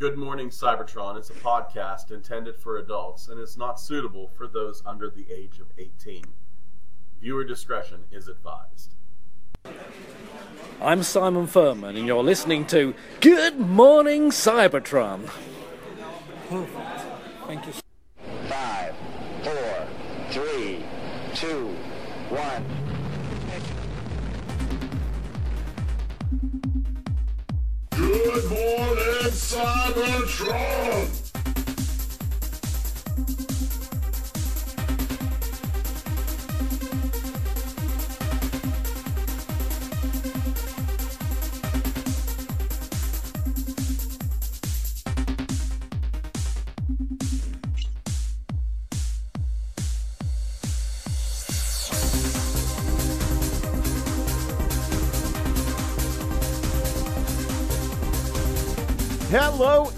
Good Morning Cybertron is a podcast intended for adults and is not suitable for those under the age of 18. Viewer discretion is advised. I'm Simon Furman, and you're listening to Good Morning Cybertron. Perfect. Thank you. Five, four, three, two, one. Good morning, Cybertron!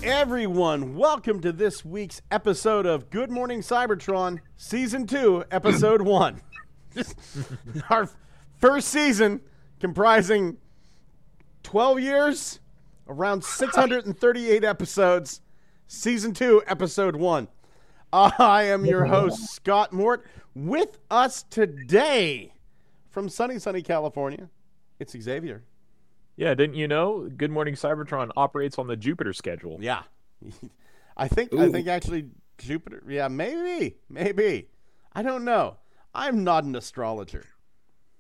Everyone. Welcome to this week's episode of Good Morning Cybertron, Season 2, Episode 1. Our first season comprising 12 years, around 638 episodes, Season 2, Episode 1. I am your host, Scott Mort. With us today from sunny, sunny California, it's Xavier. Yeah, didn't you know? Good Morning Cybertron operates on the Jupiter schedule. Yeah. I think I think actually Jupiter yeah, maybe. Maybe. I don't know. I'm not an astrologer.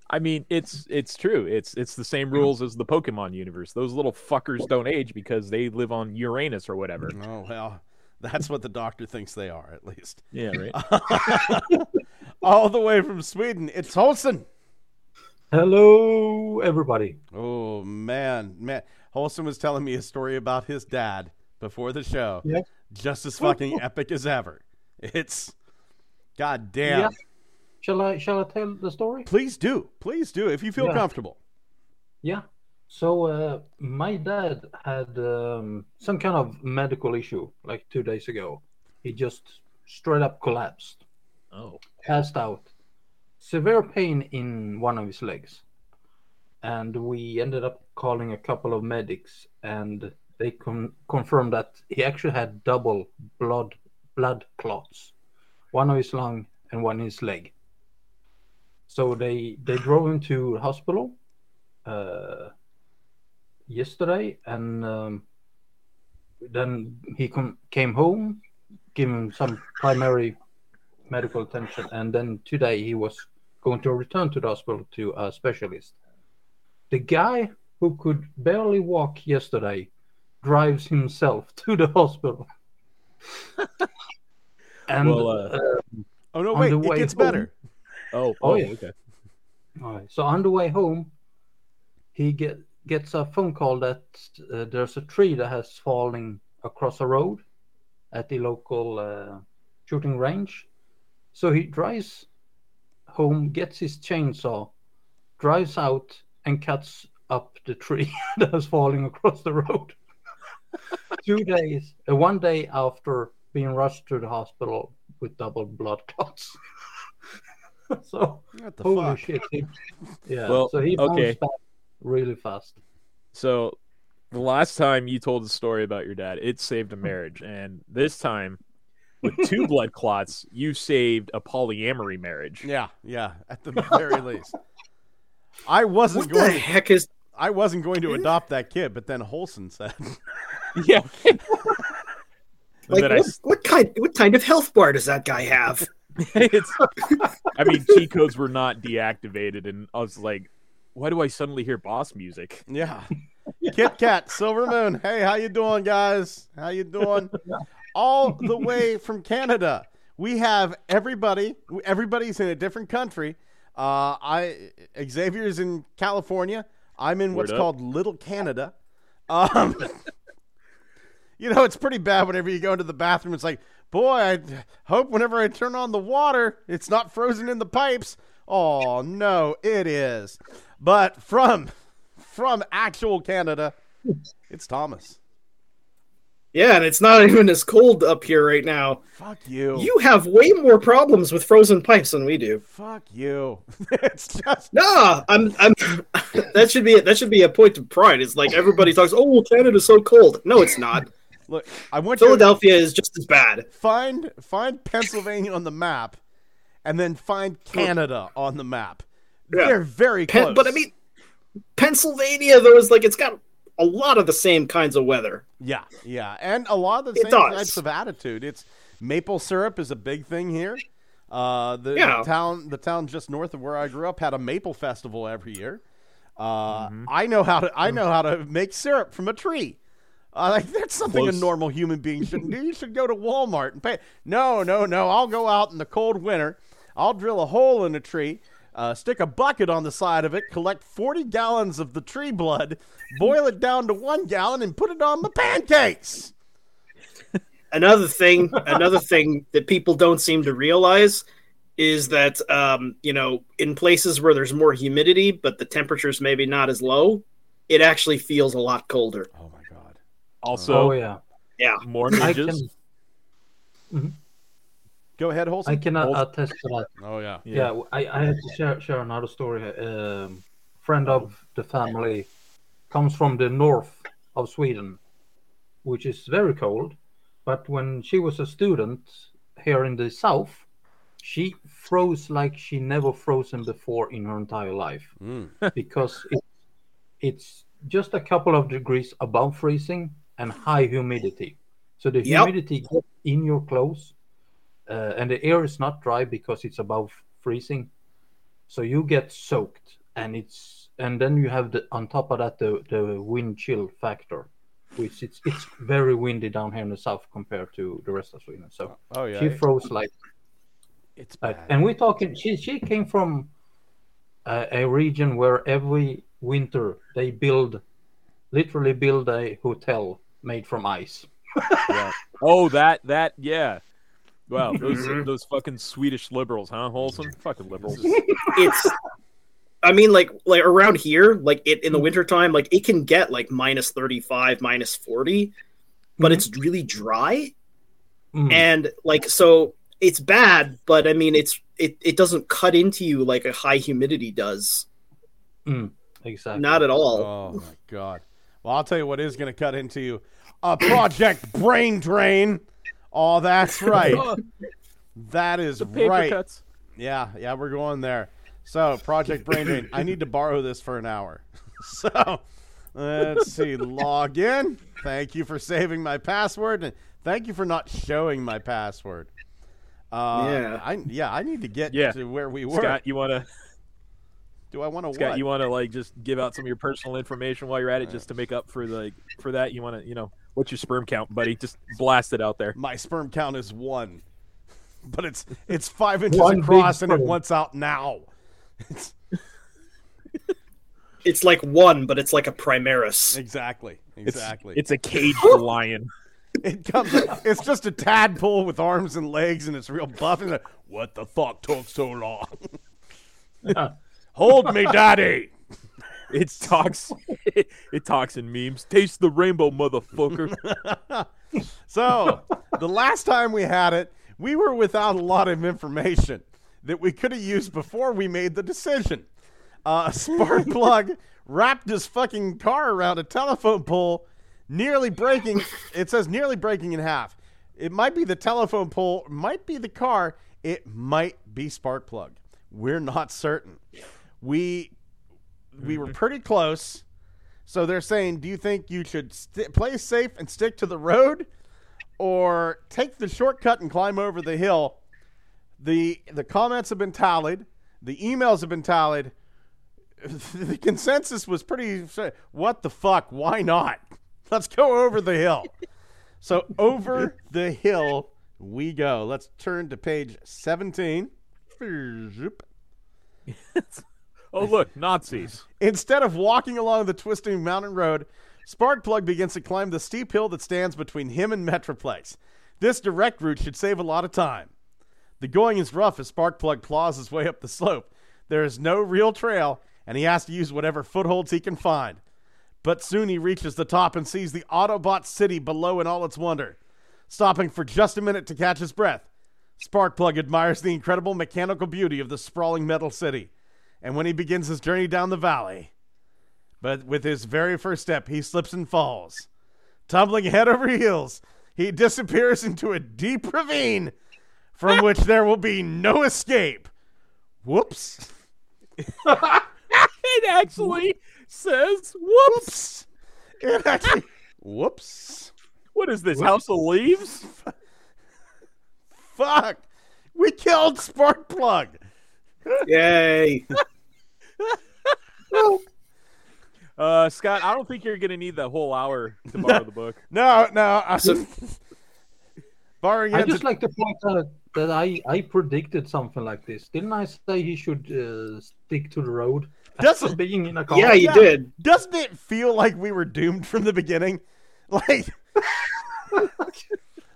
I mean, it's it's true. It's it's the same rules as the Pokemon universe. Those little fuckers don't age because they live on Uranus or whatever. Oh well, that's what the doctor thinks they are, at least. Yeah, right. All the way from Sweden, it's Holson. Hello, everybody. Oh man, man. Holson was telling me a story about his dad before the show. Yeah. Just as fucking epic as ever. It's god damn. Yeah. Shall I shall I tell the story? Please do. Please do if you feel Yeah. comfortable. Yeah. So uh, my dad had um, some kind of medical issue like two days ago. He just straight up collapsed, oh, passed out, severe pain in one of his legs, and we ended up calling a couple of medics, and they con- confirmed that he actually had double blood blood clots, one of his lung and one in his leg. So they they drove him to hospital uh, yesterday, and um, then he com- came home, give him some primary medical attention, and then today he was going to return to the hospital to a specialist. The guy who could barely walk yesterday drives himself to the hospital. and Well, uh, Oh no, wait, it gets home- better. oh, Oh, oh, yeah. okay. All right. So on the way home, he get gets a phone call that uh, there's a tree that has fallen across a road at the local uh, shooting range. So he drives home, gets his chainsaw, drives out, and cuts up the tree that was falling across the road. Two days, uh, one day after being rushed to the hospital with double blood clots. so the Holy fuck? shit! He, yeah. Well, so he bounced okay. back really fast. So the last time you told the story about your dad, it saved a marriage, and this time with two blood clots, you saved a polyamory marriage. Yeah, yeah, at the very least. I wasn't What the going heck is? I wasn't going to adopt that kid, but then Holson said Yeah. Like, then I what, what kind? What kind of health bar does that guy have? it's, I mean, cheat codes were not deactivated, and I was like, why do I suddenly hear boss music? Yeah. Kit Kat, Silver Moon. Hey, how you doing, guys? How you doing? All the way from Canada. We have everybody. Everybody's in a different country. Uh, I Xavier's in California. I'm in what's called Little Canada. Um, you know, it's pretty bad whenever you go into the bathroom. It's like, boy, I hope whenever I turn on the water, it's not frozen in the pipes. Oh no, it is. But from from actual Canada, it's Thomas. Yeah, and it's not even as cold up here right now. Fuck you. You have way more problems with frozen pipes than we do. Fuck you. it's just Nah, I'm. I'm. that should be. That should be a point of pride. It's like everybody talks. Oh, well, Canada's so cold. No, it's not. Look, I want to Philadelphia is just as bad. find find Pennsylvania on the map, and then find Canada on the map. Yeah. They're very Pen- close. but I mean, Pennsylvania though is like it's got a lot of the same kinds of weather. Yeah, yeah, and a lot of the It same does. types of attitude. It's maple syrup is a big thing here. Uh, the, Yeah. the town, the town just north of where I grew up, had a maple festival every year. Uh, Mm-hmm. I know how to, I know how to make syrup from a tree. Uh, like that's something a normal human being should do. You should go to Walmart and pay. No, no, no. I'll go out in the cold winter. I'll drill a hole in a tree, uh, stick a bucket on the side of it, collect forty gallons of the tree blood, boil it down to one gallon, and put it on my pancakes. Another thing, another thing that people don't seem to realize is that um, you know, in places where there's more humidity, but the temperature's maybe not as low, it actually feels a lot colder. Oh my god. Also, oh yeah, Yeah. more I ninjas. Can Go ahead, Holson. I cannot Hold- attest to that. oh yeah. Yeah, I, I have to share, share another story. Um, friend of the family comes from the north of Sweden, which is very cold. But when she was a student here in the south, she froze like she never frozen before in her entire life Mm. because it, it's just a couple of degrees above freezing and high humidity. So the Yep. humidity gets in your clothes, uh, and the air is not dry because it's above freezing. So you get soaked, and it's and then you have the on top of that the the wind chill factor, which it's it's very windy down here in the south compared to the rest of Sweden. So Oh yeah. she froze like it's like, bad. and we're talking. She she came from a, a region where every winter they build, literally build a hotel made from ice. Oh, that that yeah. Wow, those Mhm. those fucking Swedish liberals, huh? Wholesome, fucking liberals. It's I mean like like around here, like it in the wintertime, like it can get like minus 35, minus 40, but it's really dry. Mm, and like so it's bad but i mean it's it, it doesn't cut into you like a high humidity does exactly. not at all Oh my god. Well, I'll tell you what is going to cut into you. A project brain drain. Oh, that's right. that is the paper right. cuts. Yeah, yeah, we're going there. So, Project Brain Drain. I need to borrow this for an hour. So, let's see. Log in. Thank you for saving my password, and thank you for not showing my password. Uh, Yeah. I yeah, I need to get Yeah. to where we were. Scott, you wanna Do I want to Scott, what? you wanna like just give out some of your personal information while you're at it, just to make up for the like for that. You wanna, you know, what's your sperm count, buddy? Just blast it out there. my sperm count is one, but it's it's five inches One across and it wants out now. It's, it's like one but it's like a primaris exactly, exactly. it's a caged lion. It comes. It's just a tadpole with arms and legs, and it's real buff. And like, what the fuck took so long? Hold me, daddy. It talks. It, talks in memes. Taste the rainbow, motherfucker. So the last time we had it, we were without a lot of information that we could have used before we made the decision. Uh, Sparkplug wrapped his fucking car around a telephone pole, nearly breaking. It says nearly breaking in half. It might be the telephone pole, might be the car, it might be Sparkplug. We're not certain. We we were mm-hmm. pretty close. So they're saying, do you think you should st- play safe and stick to the road, or take the shortcut and climb over the hill? the The comments have been tallied. The emails have been tallied. The consensus was pretty. What the fuck? Why not? Let's go over the hill. So over the hill we go. Let's turn to page seventeen. Oh look, Nazis. Instead of walking along the twisting mountain road, Sparkplug begins to climb the steep hill that stands between him and Metroplex. This direct route should save a lot of time. The going is rough as Sparkplug claws his way up the slope. There is no real trail, and he has to use whatever footholds he can find. But soon he reaches the top and sees the Autobot city below in all its wonder. Stopping for just a minute to catch his breath, Sparkplug admires the incredible mechanical beauty of the sprawling metal city. And when he begins his journey down the valley, but with his very first step, he slips and falls. Tumbling head over heels, he disappears into a deep ravine from which there will be no escape. Whoops. It actually says whoops. It actually. Whoops. What is this? House of Leaves? Fuck. We killed Sparkplug. Yay! Uh, Scott, I don't think you're gonna need that whole hour to borrow the book. No, no. I, So- borrowing I just to- like to point out that I, I predicted something like this. Didn't I say he should uh, stick to the road? Does- After being in a car. Yeah, you Yeah. did. Doesn't it feel like we were doomed from the beginning? Like,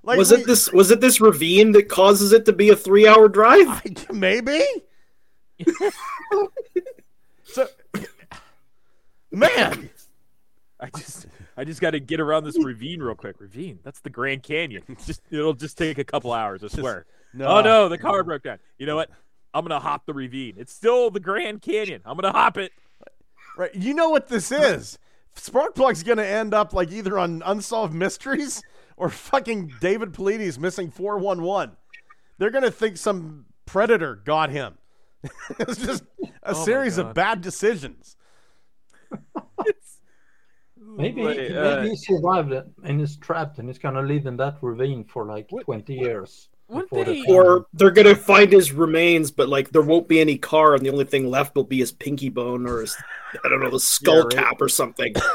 like was we- it this? Was it this ravine that causes it to be a three-hour drive? Like, maybe. Man, I just, I just got to get around this ravine real quick. Ravine? That's the Grand Canyon. Just, it'll just take a couple hours. I swear. no, Oh no, the car broke down. You know what? I'm gonna hop the ravine. It's still the Grand Canyon. I'm gonna hop it. right? You know what this is? Sparkplug's gonna end up like either on Unsolved Mysteries or fucking David Paulides missing four one one. They're gonna think some predator got him. it's just a oh my series of bad decisions. Maybe, Wait, maybe uh, he survived it and is trapped and he's gonna live in that ravine for like 20 years. Wouldn't they- the- Or they're gonna find his remains, but like there won't be any car, and the only thing left will be his pinky bone or his, I don't know, the skull Yeah, right. cap or something.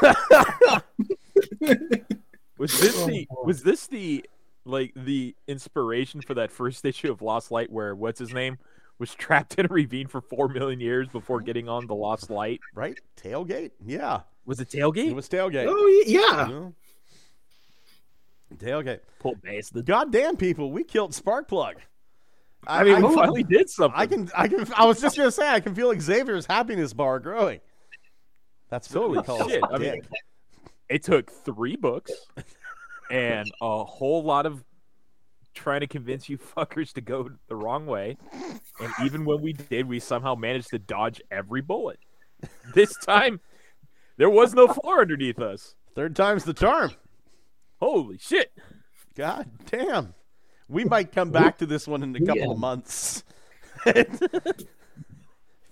Was this the was this the like the inspiration for that first issue of Lost Light where what's his name was trapped in a ravine for four million years before oh, getting on the Lost Light? Right? Tailgate? Yeah. Was it tailgate? It was tailgate. Oh yeah, Yeah. Tailgate. Poor bastard. Goddamn people, we killed Sparkplug. I mean, we I, finally did something. I can, I can. I was just gonna say, I can feel Xavier's happiness bar growing. That's totally we Holy shit! I mean, it took three books and a whole lot of trying to convince you fuckers to go the wrong way. And even when we did, we somehow managed to dodge every bullet. This time, there was no floor underneath us. Third time's the charm. Holy shit! God damn. We might come back to this one in a couple of months.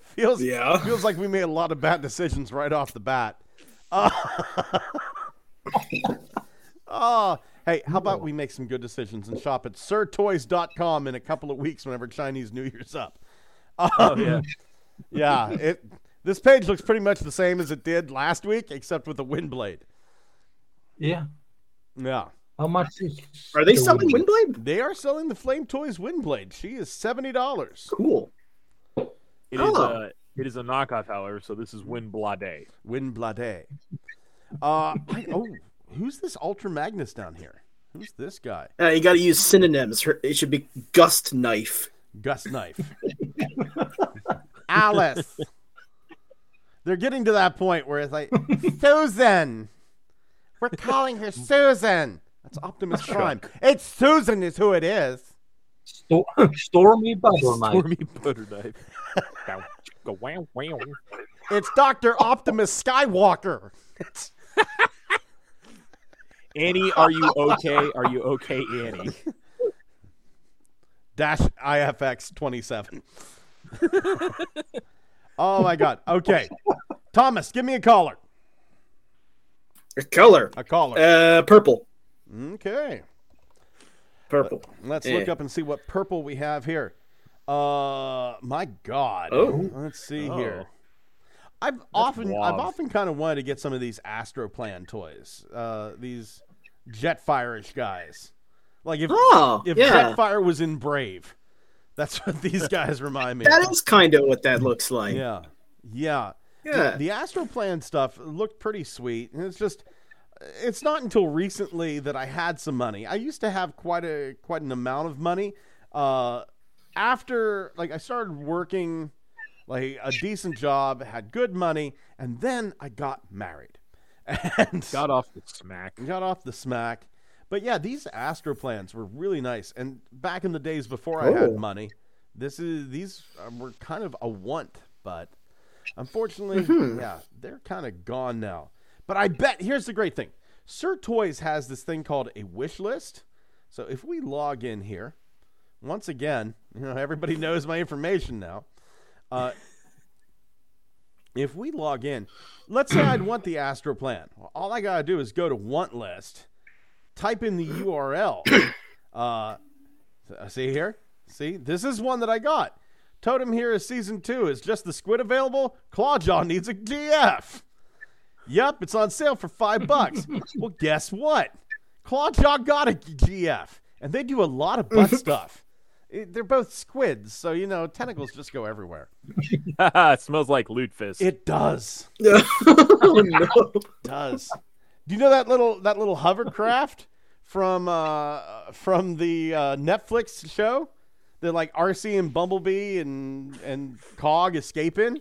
feels Yeah. feels like we made a lot of bad decisions right off the bat. Uh, oh, hey, how about we make some good decisions and shop at sirtoys.com in a couple of weeks whenever Chinese New Year's up. Oh yeah. Yeah, it this page looks pretty much the same as it did last week, except with the Windblade. Yeah. Yeah. How much is are they the selling wind- blade? They are selling the Flame Toys Windblade. She is seventy dollars. Cool. It is a it is a knockoff, however. So this is Windblade. Wind blade. Uh I, oh, who's this Ultra Magnus down here? Who's this guy? Uh, you got to use synonyms. It should be Gust Knife. Gust Knife. Alice. They're getting to that point where it's like Susan. We're calling her Susan. That's Optimus Prime. It's Susan is who it is. Sto- Stormy Battle Knife. Stormy Butter Knife. Go, go, wow, wow. It's Dr. Optimus Skywalker. It's Annie, are you okay? Are you okay, Annie? dash IFX 27. oh my god. Okay. Thomas, give me a caller. A color. A caller. Uh, purple. Okay. Purple. Let's look up and see what purple we have here. Uh my god. Oh. Let's see Oh. here. I've often I've often kind of wanted to get some of these Astroplan toys. Uh these Jetfire-ish guys. Like if Oh, if yeah. Jetfire was in Brave. That's what these guys remind me That of. is kind of what that looks like. Yeah. Yeah. Yeah. The Astroplan stuff looked pretty sweet. And it's just it's not until recently that I had some money. I used to have quite a quite an amount of money. Uh after like I started working like a decent job, had good money, and then I got married. And Got off the smack. got off the smack. But yeah, these Astroplans were really nice. And back in the days before I had money, this is these uh, were kind of a want, but unfortunately, Mm-hmm. yeah, they're kind of gone now. But I bet here's the great thing: Sir Toys has this thing called a wish list. So if we log in here, once again, you know everybody knows my information now. Uh, if we log in, let's say I'd want the Astro Plan. Well, all I gotta do is go to want list, type in the URL. Uh, see here, see this is one that I got. Totem here is season two. Is just the squid available? Clawjaw needs a GF. Yep, it's on sale for five bucks. well, guess what? Clawjaw got a GF, and they do a lot of butt stuff. It- they're both squids, so you know tentacles just go everywhere. it smells like loot fist. It does. oh no! does. Do you know that little that little hovercraft from uh, from the uh, Netflix show that like Arcee and Bumblebee and and Cog escape in?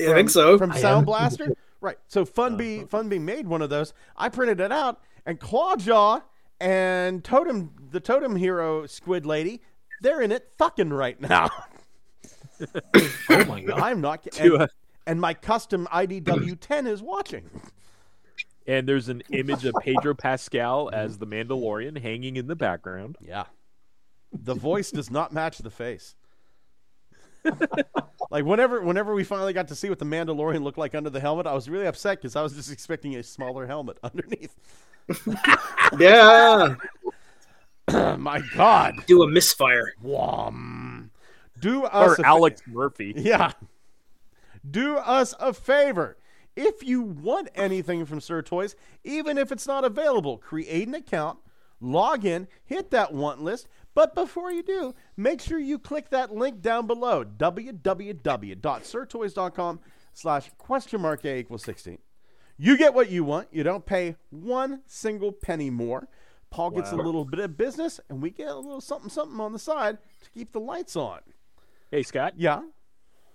I think so. From Sound Blaster? Right. So Funbee Funbee made one of those. I printed it out, and Clawjaw and Totem the Totem Hero Squid Lady, they're in it fucking right now. Oh my god. I'm not To, and, and my custom IDW10 is watching. and there's an image of Pedro Pascal as the Mandalorian hanging in the background. Yeah. The voice does not match the face. like whenever whenever we finally got to see what the Mandalorian looked like under the helmet, I was really upset because I was just expecting a smaller helmet underneath. Yeah, My God. do a misfire. Wham. Do us Or a fa- Alex Murphy. Yeah. Do us a favor. If you want anything from Sir Toys, even if it's not available, create an account, log in, hit that want list. But before you do, make sure you click that link down below, www.sirtoys.com slash question mark A equals 16. You get what you want. You don't pay one single penny more. Paul gets a little bit of business, and we get a little something something on the side to keep the lights on. Hey, Scott, Yeah,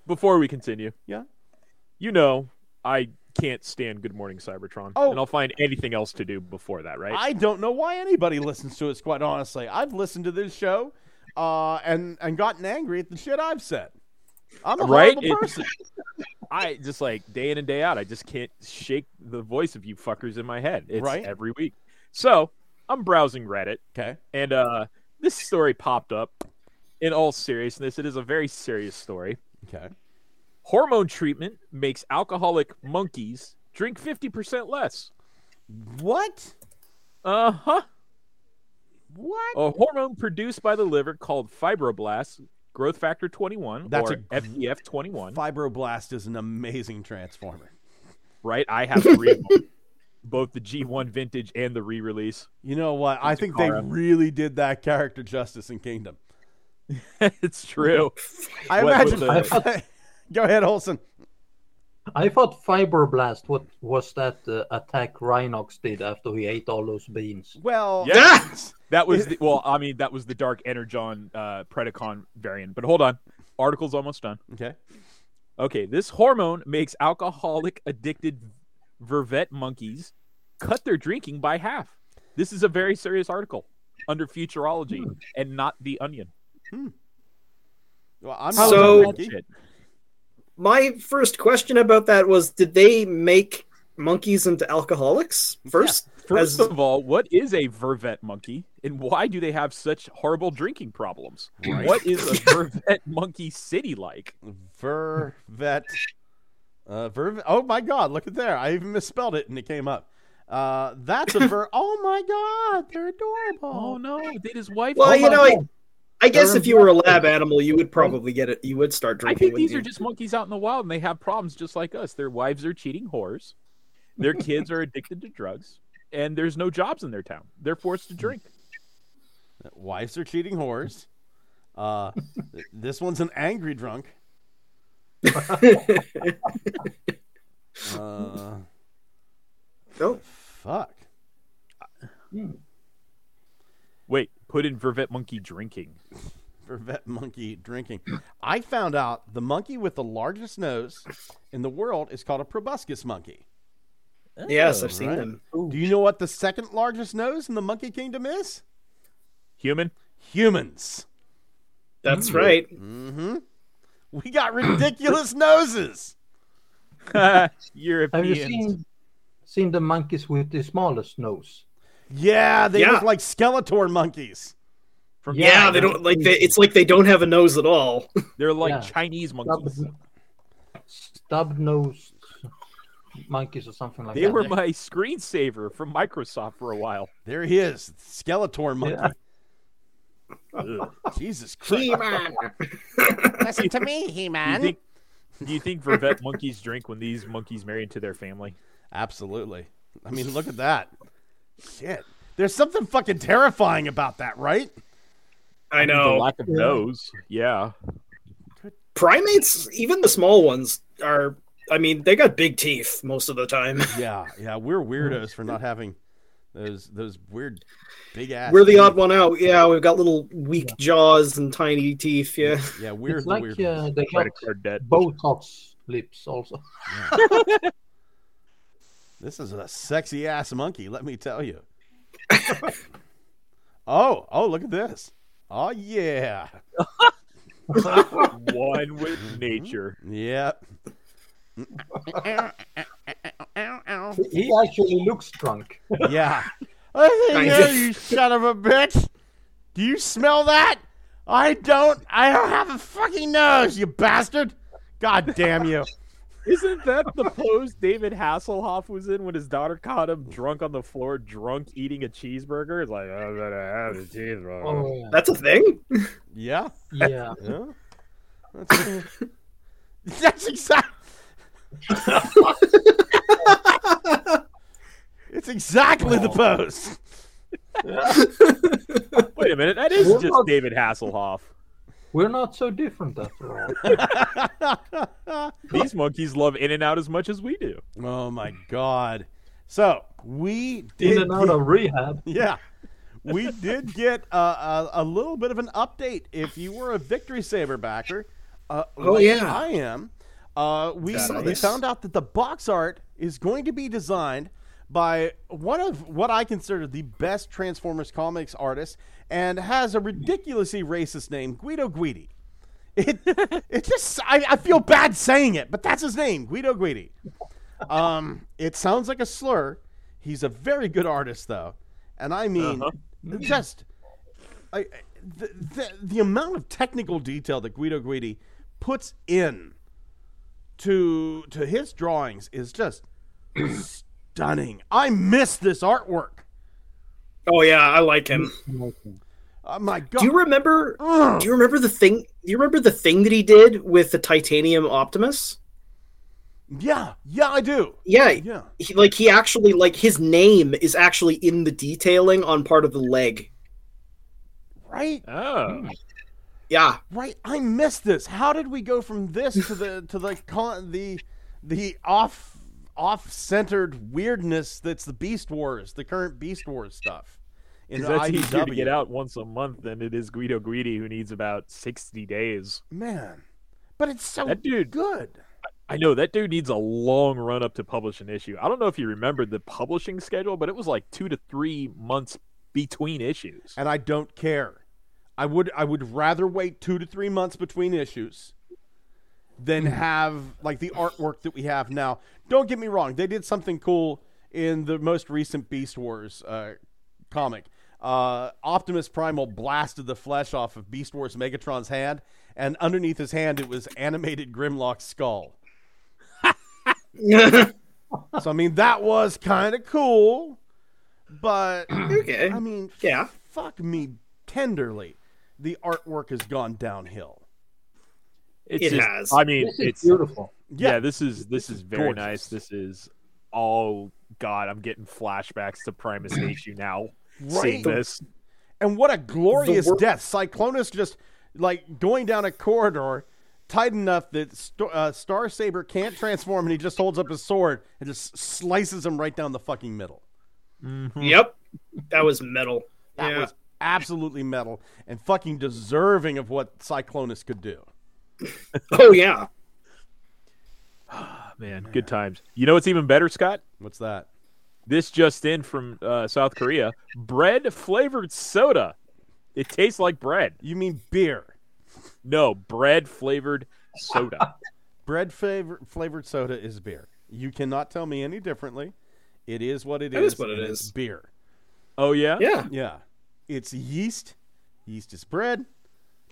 before we continue, yeah. you know I can't stand Good Morning Cybertron. Oh. And I'll find anything else to do before that, right? I don't know why anybody listens to us. Quite honestly, I've listened to this show, uh, and and gotten angry at the shit I've said. I'm a Right? horrible It- person. I just like day in and day out, I just can't shake the voice of you fuckers in my head. It's Right. every week. So I'm browsing Reddit, Okay. and uh, this story popped up. In all seriousness, it is a very serious story. Okay. Hormone treatment makes alcoholic monkeys drink 50% less. What? Uh huh. What? A hormone produced by the liver called fibroblast growth factor 21, That's or a FGF 21. Fibroblast is an amazing transformer. Right? I have three of them. Both the G1 vintage and the re release. You know what? I think they really did that character justice in Kingdom. it's true. I What- imagine. what Go ahead, Olson. I thought Fiberblast what was that uh, attack Rhinox did after he ate all those beans. Well, Yes. That was the, well, I mean, that was the Dark Energon uh, Predacon variant. But hold on, article's almost done. Okay. Okay, this hormone makes alcoholic addicted vervet monkeys cut their drinking by half. This is a very serious article under Futurology and not the Onion. Hmm. Well, I'm So- not a That monkey. shit. My first question about that was: Did they make monkeys into alcoholics first? First As- of all, what is a vervet monkey, and why do they have such horrible drinking problems? What is a vervet monkey city like? Vervet. Uh, Vervet. Oh my God! Look at there. I even misspelled it, and it came up. Uh, that's a ver. oh my God! They're adorable. Oh no, did his wife? well, Oh, you know, I, I guess if you were a lab animal, you would probably get it. You would start drinking. I think wouldn't these are just monkeys out in the wild, and they have problems just like us. Their wives are cheating whores, their kids are addicted to drugs, and there's no jobs in their town. They're forced to drink. Wives are cheating whores. Uh, this one's an angry drunk. Uh, Oh, fuck. Wait, put in vervet monkey drinking. Vervet monkey drinking. I found out the monkey with the largest nose in the world is called a proboscis monkey. yes, I've seen right. them. Do you know what the second largest nose in the monkey kingdom is? Human? Humans. That's right. Mm-hmm. We got ridiculous noses. Have you seen seen the monkeys with the smallest nose. Yeah, they Yeah. look like Skeletor monkeys. From Yeah, they don't like. They, it's like they don't have a nose at all. They're like Yeah. Chinese monkeys. Stub nosed monkeys or something like They that. They were my screensaver from Microsoft for a while. There he is, Skeletor monkey. Yeah. Ugh. Jesus Christ! He-Man. Listen to me, Do you He-Man. think? Do you think Vervet monkeys drink when these monkeys marry into their family? Absolutely. I mean, look at that. Shit. There's something fucking terrifying about that, right? I know. The know. lack of nose. Yeah. Primates, even the small ones, are. I mean, they got big teeth most of the time. Yeah, yeah. We're weirdos for not having those those weird big ass. We're the teeth. odd one out. Yeah, we've got little weak jaws and tiny teeth. Yeah. Yeah, we're It's the like weird. uh, ones. they got Credit card debt. Botox lips also. This is a sexy ass monkey, let me tell you. oh, oh, look at this. Oh yeah, One with nature. yep. He actually looks drunk. Yeah. Listen Kind here, of. you son of a bitch. Do you smell that? I don't. I don't have a fucking nose, you bastard. God damn you. Isn't that the pose David Hasselhoff was in when his daughter caught him drunk on the floor, drunk eating a cheeseburger? It's like, I'm gonna have a cheeseburger. Oh yeah. That's a thing. Yeah. Yeah. Yeah. That's, that's exactly. it's exactly the pose. Wait a minute, that is We're just not- David Hasselhoff. We're not so different after all. These monkeys love In and Out as much as we do. Oh my god. So we did In and out get- of rehab. yeah. We did get a, a, a little bit of an update. If you were a Victory Saber backer, uh, Oh, like yeah. I am. Uh, we we found out that the box art is going to be designed by one of what I consider the best Transformers comics artists, and has a ridiculously racist name, Guido Guidi. It it just I, I feel bad saying it, but that's his name, Guido Guidi. Um, it sounds like a slur. He's a very good artist, though, and I mean, just I, I- the, the the amount of technical detail that Guido Guidi puts in to to his drawings is just stunning. I miss this artwork. Oh yeah, I like him. Oh my god! Do you remember? Ugh. Do you remember the thing? Do you remember the thing that he did with the titanium Optimus? yeah, yeah, I do. Yeah, Yeah. he, like he actually like his name is actually in the detailing on part of the leg. Right, Oh. Hmm. Yeah, right. I missed this. How did we go from this to the to the con the the off off centered weirdness that's the Beast Wars, the current Beast Wars stuff. In 'Cause that's easier to IDW. get out once a month than it is Guido Guidi, who needs about 60 days. man. But it's so That dude- good. I know that dude needs a long run up to publish an issue. I don't know if you remember the publishing schedule, but it was like two to three months between issues. and I don't care. I would I would rather wait two to three months between issues than have like the artwork that we have now. Don't get me wrong; they did something cool in the most recent Beast Wars uh, comic. Uh, Optimus Primal blasted the flesh off of Beast Wars Megatron's hand, and underneath his hand it was animated Grimlock's skull. So I mean that was kind of cool, but okay, I mean, yeah. fuck me tenderly. The artwork has gone downhill. It's It just- has. I mean, it's beautiful. yeah. Yeah. This is this is very gorgeous. nice. This is oh god, I'm getting flashbacks to Primus issue now. Seeing this, And what a glorious wor- death! Cyclonus just like going down a corridor tight enough that St- uh, Star Saber can't transform, and he just holds up his sword and just slices him right down the fucking middle. Yep, that was metal. That yeah. was absolutely metal and fucking deserving of what Cyclonus could do. Oh yeah. man, good times. You know what's even better, Scott? What's that? This just in from uh, South Korea: bread flavored soda. It tastes like bread. You mean beer? No, bread flavored soda. Bread flavor- flavored soda is beer. You cannot tell me any differently. It is what it That is. is what it and it's is. Beer. Oh yeah. Yeah. Yeah. It's yeast. Yeast is bread.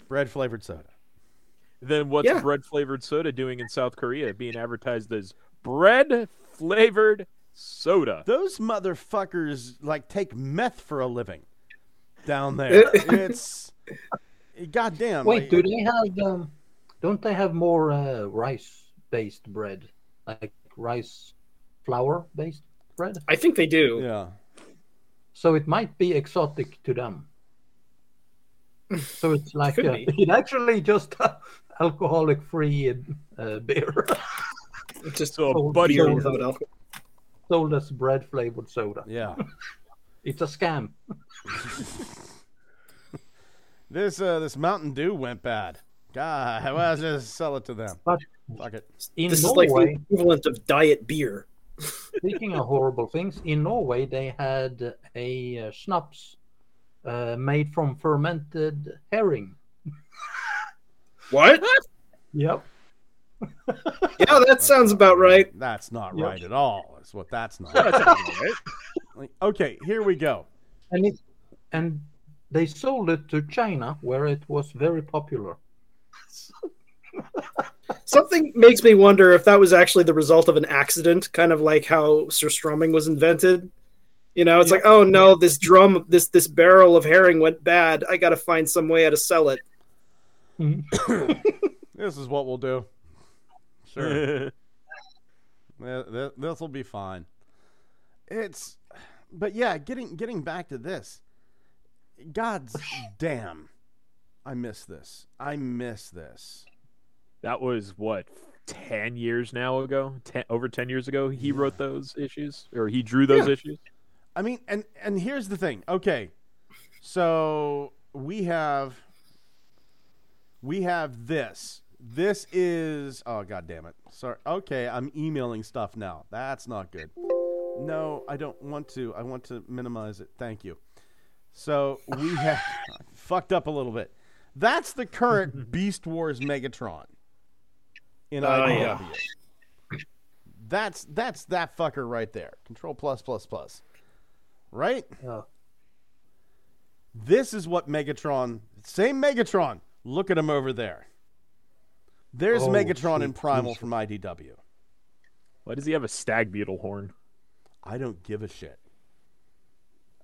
Bread flavored soda. Then what's Yeah. bread flavored soda doing in South Korea? Being advertised as bread flavored soda. Those motherfuckers like take meth for a living down there. it's goddamn. Wait, like- do they have? Um, don't they have more uh, rice-based bread, like rice flour-based bread? I think they do. Yeah. So it might be exotic to them. So it's like Could uh, be. it actually just alcoholic-free uh, beer It's just a Oh, buddy beer beer. without alcohol. sold as bread-flavored soda. Yeah. It's a scam. This uh this Mountain Dew went bad. God, well, let's just sell it to them. But Fuck it. in This is like the equivalent of diet beer. Speaking of horrible things, in Norway they had a uh, schnapps uh, made from fermented herring. What? Yep. Yeah, that sounds about right. That's not Yep. right at all. Is what that's not. That right. Okay, here we go. and it and they sold it to China where it was very popular. Something makes me wonder if that was actually the result of an accident, kind of like how surströmming was invented. You know, it's like, oh no, this drum, this this barrel of herring went bad. I got to find some way how to sell it. Mm-hmm. This is what we'll do. Sure. this will be fine. It's, but yeah, getting getting back to this. God's damn, I miss this. I miss this. That was what ten years now ago, ten, over ten years ago. He wrote those issues, or he drew those Yeah. issues. I mean, and and here's the thing. Okay, so we have we have this. This is oh god damn it. Sorry. Okay, I'm emailing stuff now. That's not good. No, I don't want to. I want to minimize it. Thank you. So we have fucked up a little bit. That's the current Beast Wars Megatron in Oh, IDW. yeah. That's that's that fucker right there. Control plus plus plus. Right? Yeah. This is what Megatron, same Megatron. Look at him over there. There's Oh, Megatron in Primal Jesus. from IDW. Why does he have a stag beetle horn? I don't give a shit.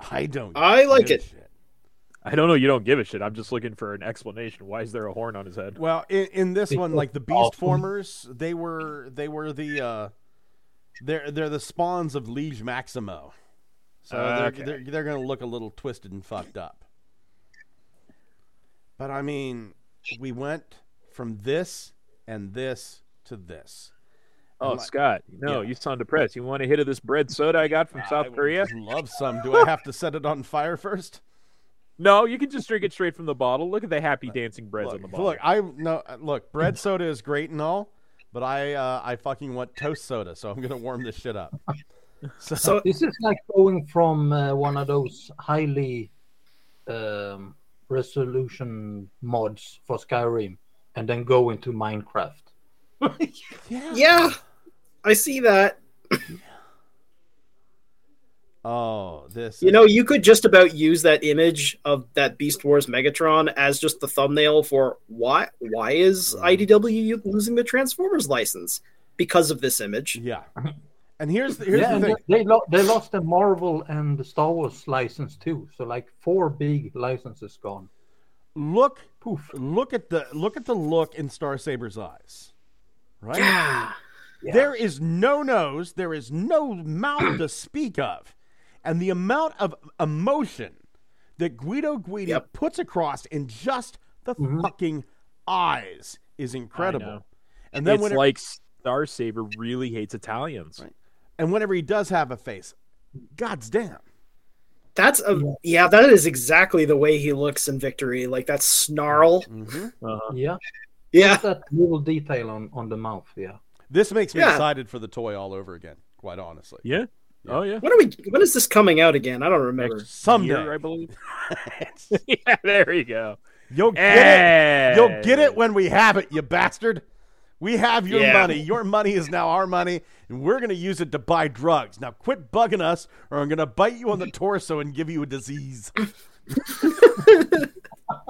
I don't. I like a it. shit. I don't know. You don't give a shit. I'm just looking for an explanation. Why is there a horn on his head? Well, in, in this one, like the Beast. Formers, they were they were the uh, they're they're the spawns of Liege Maximo, so Okay. they're, they're they're gonna look a little twisted and fucked up. But I mean, we went from this and this to this. Oh, like- Scott, no, Yeah. you sound depressed. You want a hit of this bread soda I got from I South would Korea? just Love some. Do I have to set it on fire first? No, you can just drink it straight from the bottle. Look at the happy dancing breads on the bottle. look, I no look. Bread soda is great and all, but I uh, I fucking want toast soda, so I'm gonna warm this shit up. So, So This is like going from uh, one of those highly um, resolution mods for Skyrim and then go into Minecraft. yeah. yeah, I see that. Oh, this. You is- know, you could just about use that image of that Beast Wars Megatron as just the thumbnail for why why is IDW losing the Transformers license because of this image. Yeah. And here's the, here's yeah, the thing. they they, lo- they lost the Marvel and the Star Wars license too. So like four big licenses gone. Look, Poof. look at the look at the look in Star Saber's eyes. Right. Yeah. There is no nose. There is no mouth to speak of, and the amount of emotion that Guido Guidi Yep. puts across in just the Mm-hmm. fucking eyes is incredible. And then it's whenever, like Star Saber really hates Italians. Right. and whenever he does have a face, God's damn. That's a yeah, that is exactly the way he looks in Victory. Like that snarl. Uh-huh. Yeah, Yeah. that little detail on on the mouth. Yeah. This makes me Yeah. excited for the toy all over again. Quite honestly, Yeah. Oh yeah. When are we when is this coming out again? I don't remember. someday Year, I believe. yeah, there you go. you'll get it. You'll get it when we have it, you bastard. We have your Yeah. money. Your money is now our money, and we're going to use it to buy drugs. Now quit bugging us, or I'm going to bite you on the torso and give you a disease.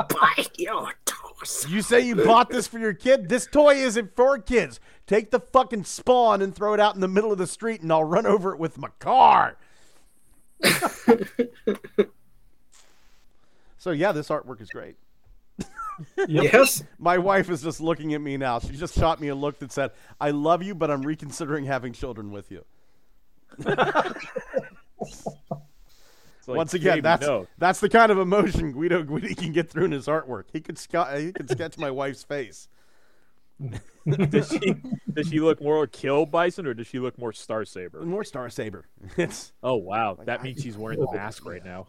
Bite your toes. You say you bought this for your kid? This toy isn't for kids. Take the fucking spawn and throw it out in the middle of the street, and I'll run over it with my car. so, yeah, this artwork is great. Yes. My wife is just looking at me now. She just shot me a look that said, I love you, but I'm reconsidering having children with you. Like, Once again, that's no. that's the kind of emotion Guido Guidi can get through in his artwork. He could sc- he could sketch my wife's face. does she does she look more kill bison or does she look more star saber? More Star Saber. It's Oh wow, that I- means she's wearing the mask right now.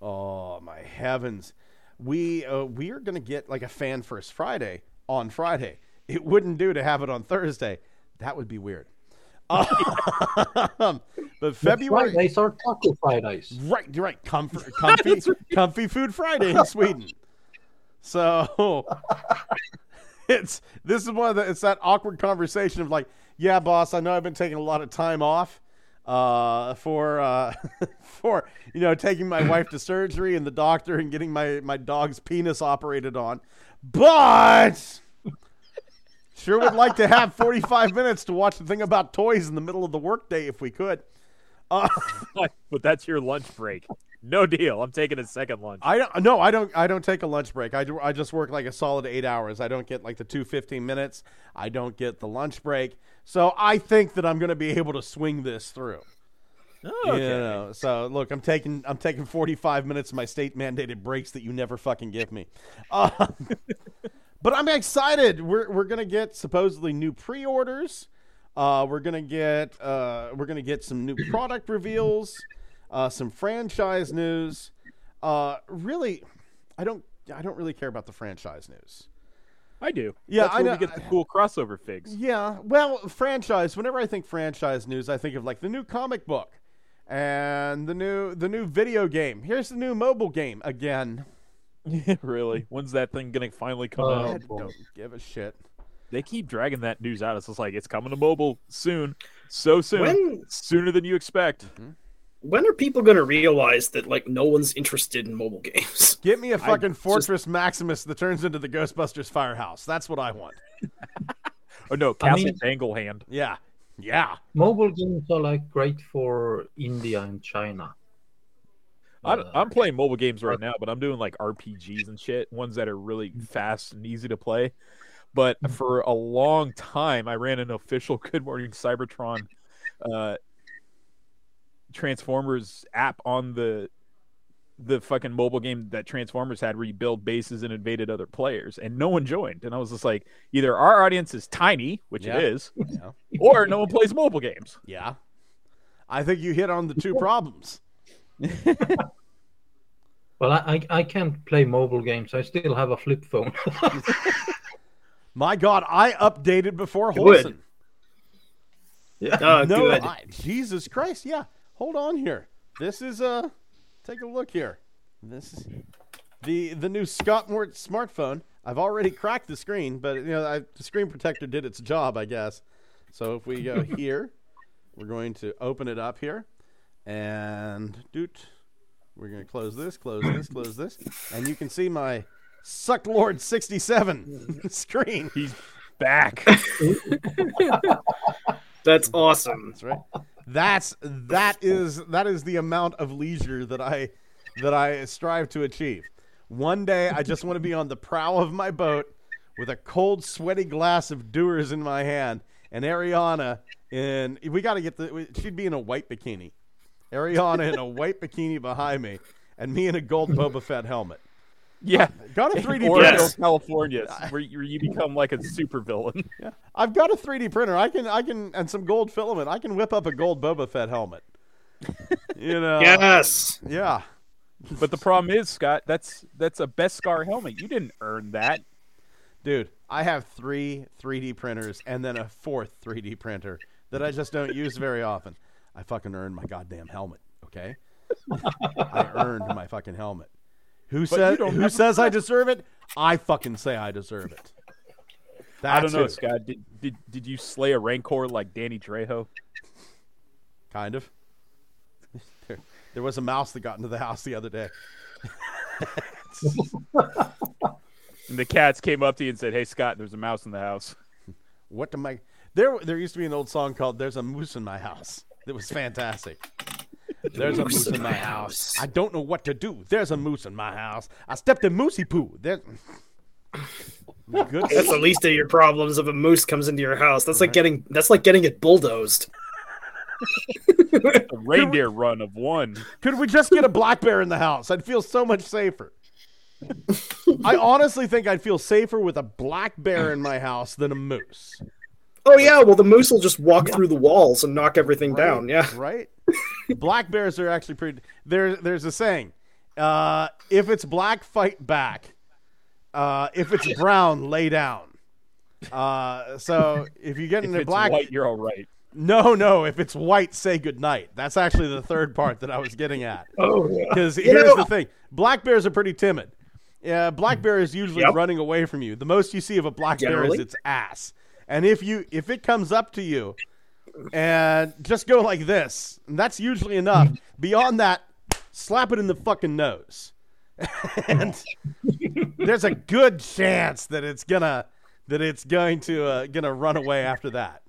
oh my heavens. We uh, we are gonna get like a fan first Friday on Friday. It wouldn't do to have it on Thursday. That would be weird. Um, but February, Fridays are taco Fridays. right? You're right. Comfort, comfy, comfy food Friday in Sweden. So it's this is one of the it's that awkward conversation of like, yeah, boss, I know I've been taking a lot of time off uh, for uh, for you know taking my wife to surgery and the doctor and getting my my dog's penis operated on, but sure would like to have 45 minutes to watch the thing about toys in the middle of the workday if we could. Uh, but that's your lunch break. No deal. I'm taking a second lunch. I don't no, I don't I don't take a lunch break. I, do, I just work like a solid 8 hours. I don't get like the two 15 minutes. I don't get the lunch break. So I think that I'm going to be able to swing this through. Oh, You okay. know, so look, I'm taking I'm taking 45 minutes of my state mandated breaks that you never fucking give me. Uh, but I'm excited. We're we're gonna get supposedly new pre-orders. Uh, we're gonna get uh, we're gonna get some new product reveals, uh, some franchise news. Uh, really, I don't I don't really care about the franchise news. I do. Yeah, That's I know- get the cool crossover figs. Yeah, well, franchise. Whenever I think franchise news, I think of like the new comic book and the new the new video game. Here's the new mobile game again. really? When's that thing gonna finally come Oh, out? boy. don't give a shit. They keep dragging that news out. It's just like it's coming to mobile soon, so soon, When sooner than you expect. Mm-hmm. when are people going to realize that like no one's interested in mobile games? Get me a fucking just- Fortress Maximus that turns into the Ghostbusters firehouse. That's what I want. Oh no, I Castle mean- Danglehand. Yeah, yeah. Mobile games are like great for India and China. I, Uh, I'm playing mobile games right now, but I'm doing like RPGs and shit, ones that are really fast and easy to play. But for a long time, I ran an official Good Morning Cybertron uh, Transformers app on the the fucking mobile game that Transformers had, where you build bases and invaded other players, and no one joined. And I was just like, either our audience is tiny, which Yeah. it is, Yeah. or no one plays mobile games. Yeah. I think you hit on the two problems. Well, I, I I can't play mobile games. I still have a flip phone. My God, I updated before Good. Holson. Oh, no, good. I- Jesus Christ. Yeah. Hold on here. This is uh take a look here. This is the the new Scott Mort smartphone. I've already cracked the screen, but you know, I, the screen protector did its job, I guess. So if we go here, we're going to open it up here and doot. We're going to close this, close this, close this, and you can see my Sucklord 67 screen. He's back. That's awesome. That's right. That's that is that is the amount of leisure that I that I strive to achieve. One day I just want to be on the prow of my boat with a cold, sweaty glass of Dewar's in my hand, and Ariana in we got to get the she'd be in a white bikini. Ariana in a white bikini behind me, and me in a gold Boba Fett helmet. yeah. Got a 3D Or printer. Yes. California, where you, where you become like a supervillain. Yeah. I've got a 3D printer. I can I can and some gold filament. I can whip up a gold Boba Fett helmet. You know. Yes. Yeah. But the problem is, Scott, that's that's a Beskar helmet. You didn't earn that. Dude, I have three 3D printers and then a fourth 3D printer that I just don't use very often. I fucking earned my goddamn helmet, okay? I earned my fucking helmet. Who you says who says I deserve it? I fucking say I deserve it. I don't know, who. Scott. Did, did did you slay a rancor like Danny Trejo? Kind of. There, there was a mouse that got into the house the other day. And the cats came up to you and said, "Hey, Scott, there's a mouse in the house." What am I? There, there used to be an old song called "There's a Moose in My House." That was fantastic. There's a moose in my house. I don't know what to do. There's a moose in my house. I stepped in moosey poo. There. Good. That's the least of your problems if a moose comes into your house. That's like getting that's like getting it bulldozed. A reindeer run of one. Could we just get a black bear in the house? I'd feel so much safer. I honestly think I'd feel safer with a black bear in my house than a moose. Oh yeah, well the moose will just walk through the walls and knock everything down. Yeah. Right? black bears are actually pretty. There, there's a saying: uh, if it's black, fight back. Uh, if it's brown, lay down. Uh, so if you get If into it's black, white, you're all right. no, no. If it's white, say goodnight. That's actually the third part that I was getting at. Oh yeah. Because here's know- the thing: black bears are pretty timid. Yeah, black bear is usually Yep. running away from you. The most you see of a black bear is its ass. And if you if it comes up to you and just go like this, and that's usually enough. Beyond that, slap it in the fucking nose. and there's a good chance that it's gonna that it's going to uh, gonna run away after that.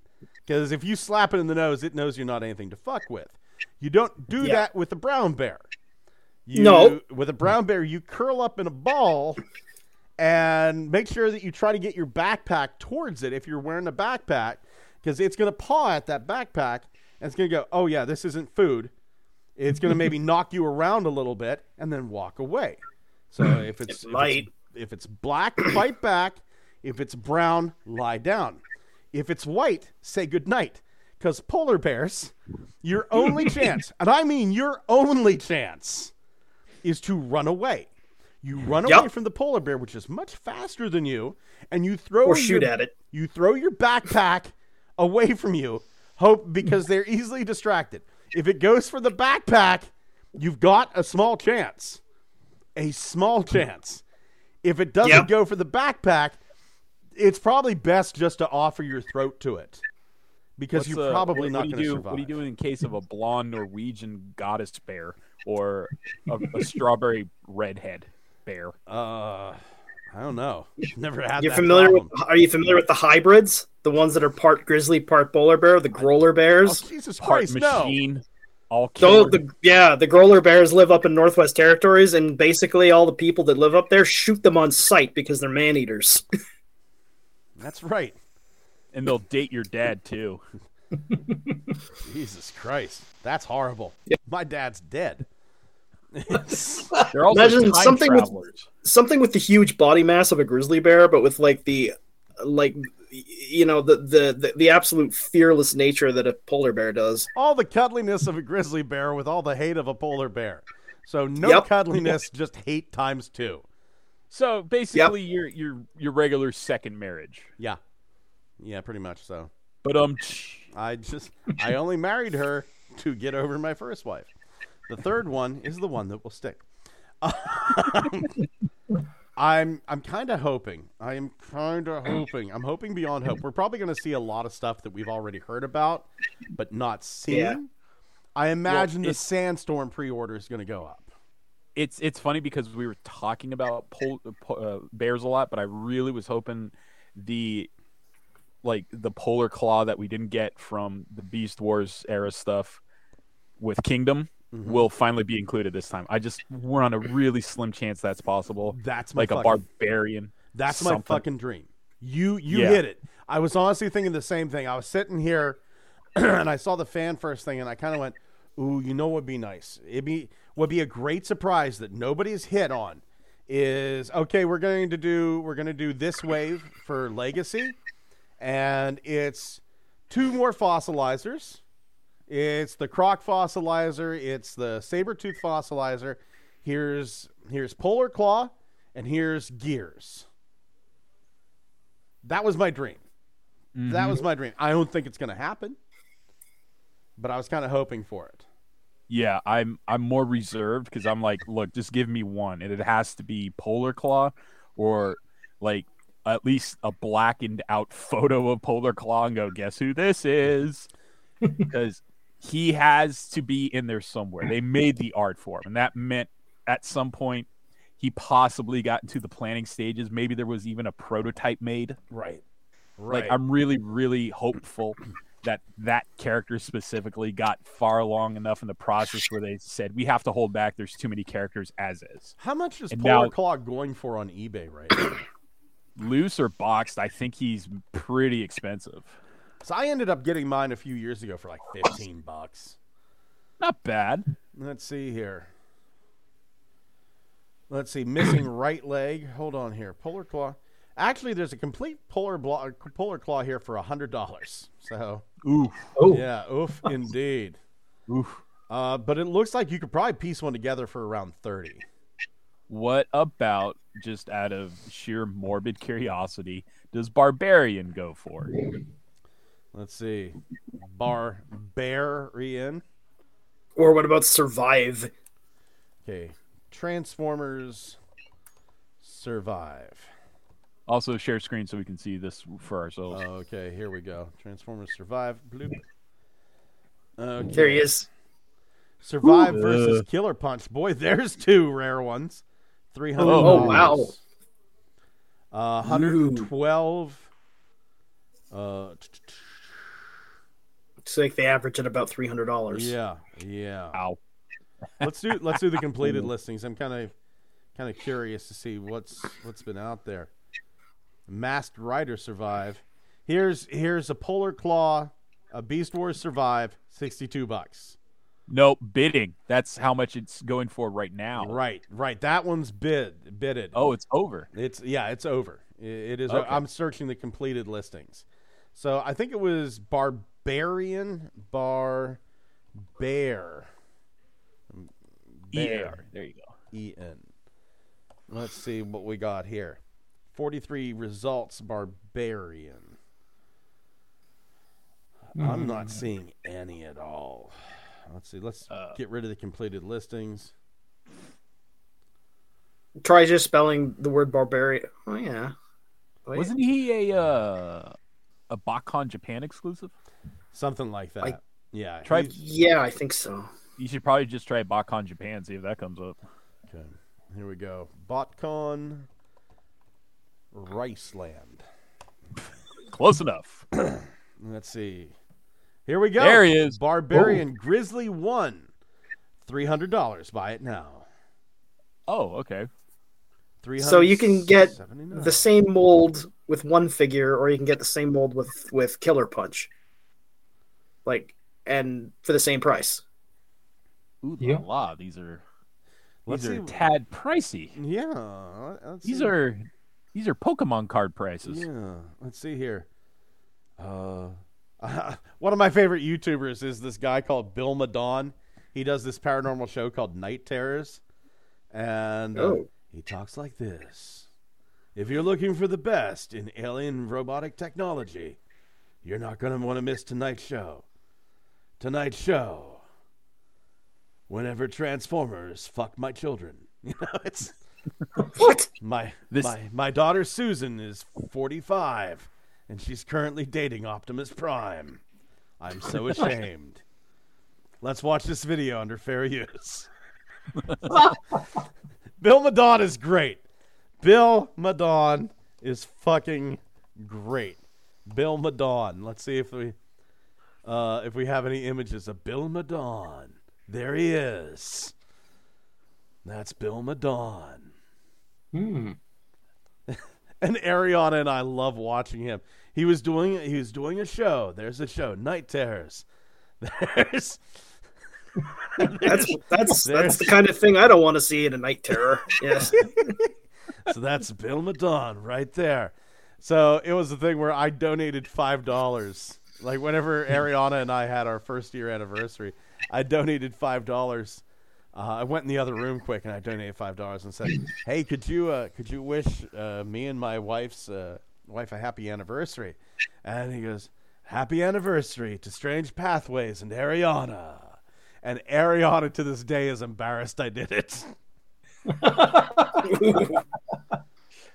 Because if you slap it in the nose, it knows you're not anything to fuck with. You don't do Yeah. that with a brown bear. You, No. With a brown bear, you curl up in a ball and make sure that you try to get your backpack towards it if you're wearing a backpack, because it's going to paw at that backpack and it's going to go, oh, yeah, this isn't food. It's going to maybe knock you around a little bit and then walk away. So mm. if it's, It if it's if it's black, fight back. If it's brown, lie down. If it's white, say goodnight. Because polar bears, your only chance, and I mean your only chance, is to run away. You run Yep. away from the polar bear, which is much faster than you, and you throw Or shoot your- at it. You throw your backpack away from you, hope because they're easily distracted. If it goes for the backpack, you've got a small chance. A small chance. If it doesn't Yep. go for the backpack, it's probably best just to offer your throat to it. Because What's, you're uh, probably what, not what going you to do? survive. What do you do in case of a blonde Norwegian goddess bear or a, a strawberry redhead bear? Uh, I don't know. Never had You're that familiar problem. with are you familiar with the hybrids? The ones that are part grizzly, part polar bear, the growler Oh, bears? Jesus Part Christ, no. all So the yeah, the growler bears live up in Northwest Territories, and basically all the people that live up there shoot them on sight because they're man eaters. That's right. and they'll date your dad too. Jesus Christ. That's horrible. My dad's dead. They're also Imagine time something with- Something with the huge body mass of a grizzly bear, but with like the like you know the the the, the absolute fearless nature that a polar bear does. all the cuddliness of a grizzly bear with all the hate of a polar bear. So no Yep. cuddliness, just hate times two. So basically, your your your regular second marriage. Yeah. Yeah, pretty much so. But um, I just I only married her to get over my first wife. The third one is the one that will stick. I'm I'm kind of hoping. I am kind of hoping. I'm hoping beyond hope. We're probably going to see a lot of stuff that we've already heard about, but not seen. Yeah. I imagine the sandstorm pre-order is going to go up. it's it's funny because we were talking about pol- po- uh, bears a lot, but I really was hoping the like the polar claw that we didn't get from the Beast Wars era stuff with Kingdom Mm-hmm. will finally be included this time. I just we're on a really slim chance that's possible. That's my like a fucking- barbarian. That's my fucking dream. You you Yeah. hit it. I was honestly thinking the same thing. I was sitting here and I saw the fan first thing and I kind of went, "Ooh, you know what would be nice? It'd be would be a great surprise that nobody's hit on is okay, we're going to do we're going to do this wave for legacy and it's two more fossilizers. It's the Croc fossilizer, it's the Saber-tooth fossilizer. Here's here's Polar Claw and here's Gears. That was my dream. That was mm-hmm. my dream. I don't think it's going to happen, but I was kind of hoping for it. Yeah, I'm I'm more reserved because I'm like, look, just give me one, and it has to be Polar Claw, or like at least a blackened out photo of Polar Claw and go, guess who this is? Because he has to be in there somewhere. They made the art for him, and that meant at some point he possibly got into the planning stages. Maybe there was even a prototype made. Right. Like I'm really, really hopeful that that character specifically got far along enough in the process where they said we have to hold back. There's too many characters as is. How much is And Polar now- going for on eBay right now? Loose or boxed, I think he's pretty expensive. So I ended up getting mine a few years ago for like 15 bucks. Not bad. Let's see here. Let's see, missing right leg. Hold on here. Polar Claw. Actually, there's a complete polar blo- polar claw here for hundred dollars. So oof, Oh, yeah, oof, indeed. oof. Uh, but it looks like you could probably piece one together for around thirty. What about just out of sheer morbid curiosity does Barbarian go for? Let's see, Barbarian. Or what about Survive? Okay, Transformers Survive. Also, share screen so we can see this for ourselves. Okay, here we go. Transformers Survive. Bloop. Okay. There he is. Survive versus Killer Punch. Boy, there's two rare ones. Three hundred. Oh, wow. Uh, 112. Uh, t- t- t- It's like they average at about three hundred dollars. yeah, yeah. Ow. Let's do let's do the completed listings. I'm kind of kind of curious to see what's what's been out there. Masked Rider Survive. Here's here's a Polar Claw, a Beast Wars Survive, 62 bucks. No bidding. That's how much it's going for right now. Right, right. That one's bid bidded. Oh, it's over. It's yeah, it's over. I- It is. Okay. I'm searching the completed listings. So I think it was Barbarian Bar Bear EAR. There you go. E N. Let's see what we got here. 43 results Barbarian. I'm not seeing any at all. Let's see. Let's Uh. get rid of the completed listings. Try just spelling the word barbarian. Oh yeah. Wait. Wasn't he a uh, a BotCon Japan exclusive? Something like that. I- yeah. Try- Yeah, I think so. You should probably just try BotCon Japan, see if that comes up. Okay, here we go. BotCon Riceland. Close enough. Let's see. Here we go. There he is. Barbarian oh. Grizzly One. Three hundred dollars. Buy it now. Oh, okay. Three So you can get the same mold with one figure, or you can get the same mold with with Killer Punch. Like, and for the same price. Ooh, Yeah. la la. These are Let's these are see. tad pricey. Yeah. let's These see. are these are Pokemon card prices. Yeah. Let's see here. Uh, one of my favorite YouTubers is this guy called Bill Madon. He does this paranormal show called Night Terrors, and uh, Oh. He talks like this: If you're looking for the best in alien robotic technology, you're not going to want to miss tonight's show. Tonight's show. Whenever Transformers fuck my children, you know it's. What? My This- my my daughter Susan is 45 and she's currently dating Optimus Prime. I'm so ashamed. Let's watch this video under fair use. Bill Madon is great. Bill Madon is fucking great. Bill Madon. Let's see if we uh, if we have any images of Bill Madon. There he is. That's Bill Madon. Hmm. And Ariana and I love watching him. He was doing he was doing a show. There's a show, Night Terrors. There's That's that's that's the kind of thing I don't want to see in a night terror. Yes. so that's Bill Madon right there. So it was the thing where I donated five dollars. Like whenever Ariana and I had our first year anniversary, I donated five dollars. Uh, I went in the other room quick and I donated five dollars and said, "Hey, could you uh, could you wish uh, me and my wife's uh, wife a happy anniversary?" And he goes, "Happy anniversary to Strange Pathways and Ariana." And Ariana to this day is embarrassed I did it.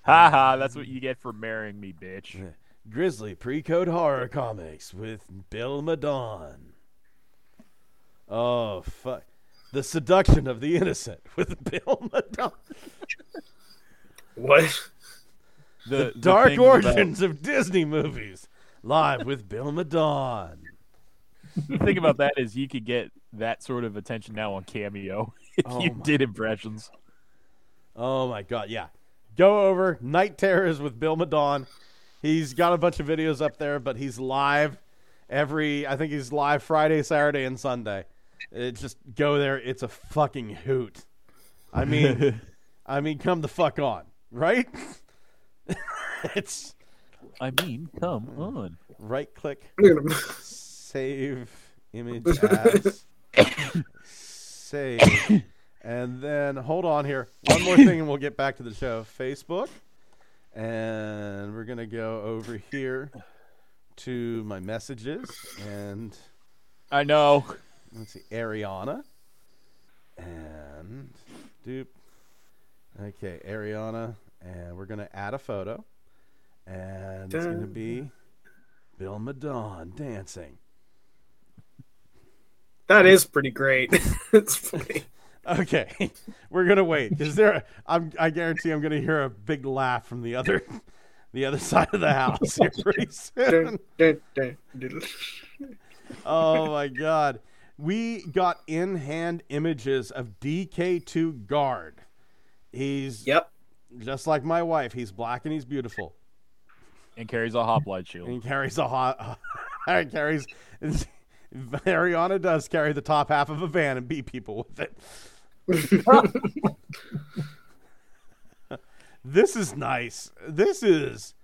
Ha ha, that's what you get for marrying me, bitch. Grizzly pre-code horror comics with Bill Madon. Oh fuck. The seduction of the innocent with Bill Madon. What? The, the Dark thing about- origins of Disney movies. Live with Bill Madon. the thing about that is you could get that sort of attention now on Cameo if Oh you did impressions. Oh my god, yeah. Go over Night Terrors with Bill Madon. He's got a bunch of videos up there, but he's live every I think he's live Friday, Saturday, and Sunday. It just go there, it's a fucking hoot. I mean I mean come the fuck on, right? it's I mean, come on. right click save image as save. And then hold on here. One more thing and we'll get back to the show. Facebook. And we're gonna go over here to my messages and I know. let's see ariana. And dupe okay ariana. And we're gonna add a photo. And it's gonna be bill madon dancing That is pretty great. it's funny. Okay, we're gonna wait. Is there? I'm. I guarantee I'm gonna hear a big laugh from the other, the other side of the house here pretty soon. Oh my god, we got in-hand images of DK2 guard. He's Yep. just like my wife. He's black and he's beautiful. And carries a hoplite And shield. he carries a hot. carries. Ariana does carry the top half of a van and beat people with it. this is nice. This is.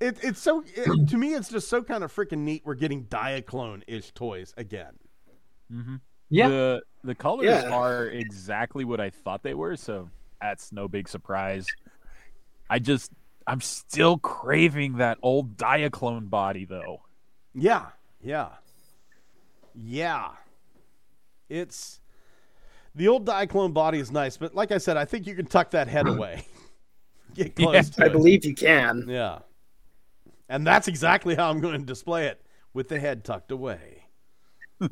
It, it's so it, to me. It's just so kind of freaking neat. We're getting Diaclone ish toys again. Mm-hmm. Yeah. The the colors Yeah. are exactly what I thought they were, so that's no big surprise. I just I'm still craving that old Diaclone body though. Yeah, yeah, yeah. It's the old Diaclone body is nice, but like I said, I think you can tuck that head away. Get close Yeah, to I it. believe you can. Yeah. And that's exactly how I'm going to display it with the head tucked away.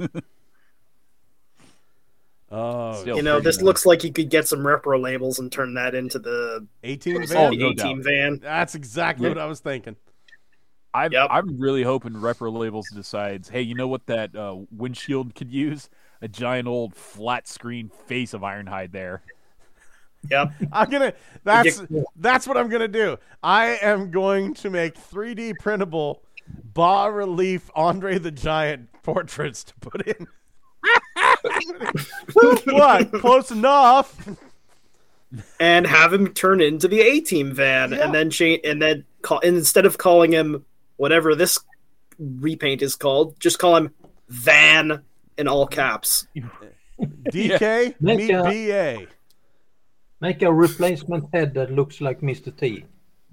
oh, Still You know, this nice. looks like you could get some repro labels and turn that into the 18 Oh, no A team doubt. van. That's exactly what I was thinking. I'm Yep. I'm really hoping Repro Labels decides, hey, you know what that uh, windshield could use? A giant old flat screen face of Ironhide there. Yep. I'm gonna. That's that's what I'm gonna do. I am going to make 3D printable bas relief Andre the Giant portraits to put in. what? Close enough. and have him turn into the A team van, Yeah. and then change, and then call and instead of calling him whatever this repaint is called, just call him Van in all caps. DK Make meet a- BA. Make a replacement head that looks like Mr. T.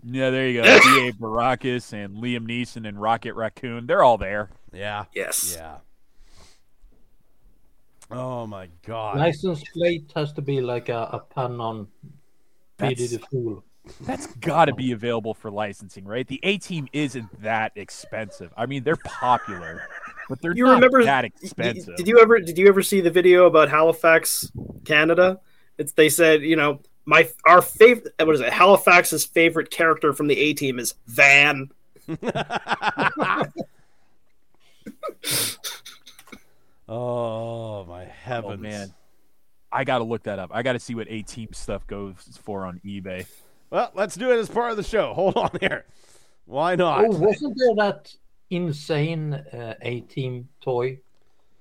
Yeah, there you go. B.A. Baracus and Liam Neeson and Rocket Raccoon. They're all there. Yeah. Yes. Yeah. Oh my god. License plate has to be like a, a pun on Speedy That's- the Fool. That's got to be available for licensing, right? The A team isn't that expensive. I mean, they're popular, but they're You not remember that y- y- expensive. Did you ever did you ever see the video about Halifax, Canada? It's they said, you know, my our favorite what is it? Halifax's favorite character from the A team is Van. oh my heavens. Oh man, I got to look that up. I got to see what A team stuff goes for on eBay. Well, let's do it as part of the show. Hold on here. Why not? Oh, wasn't there that insane uh, A team toy?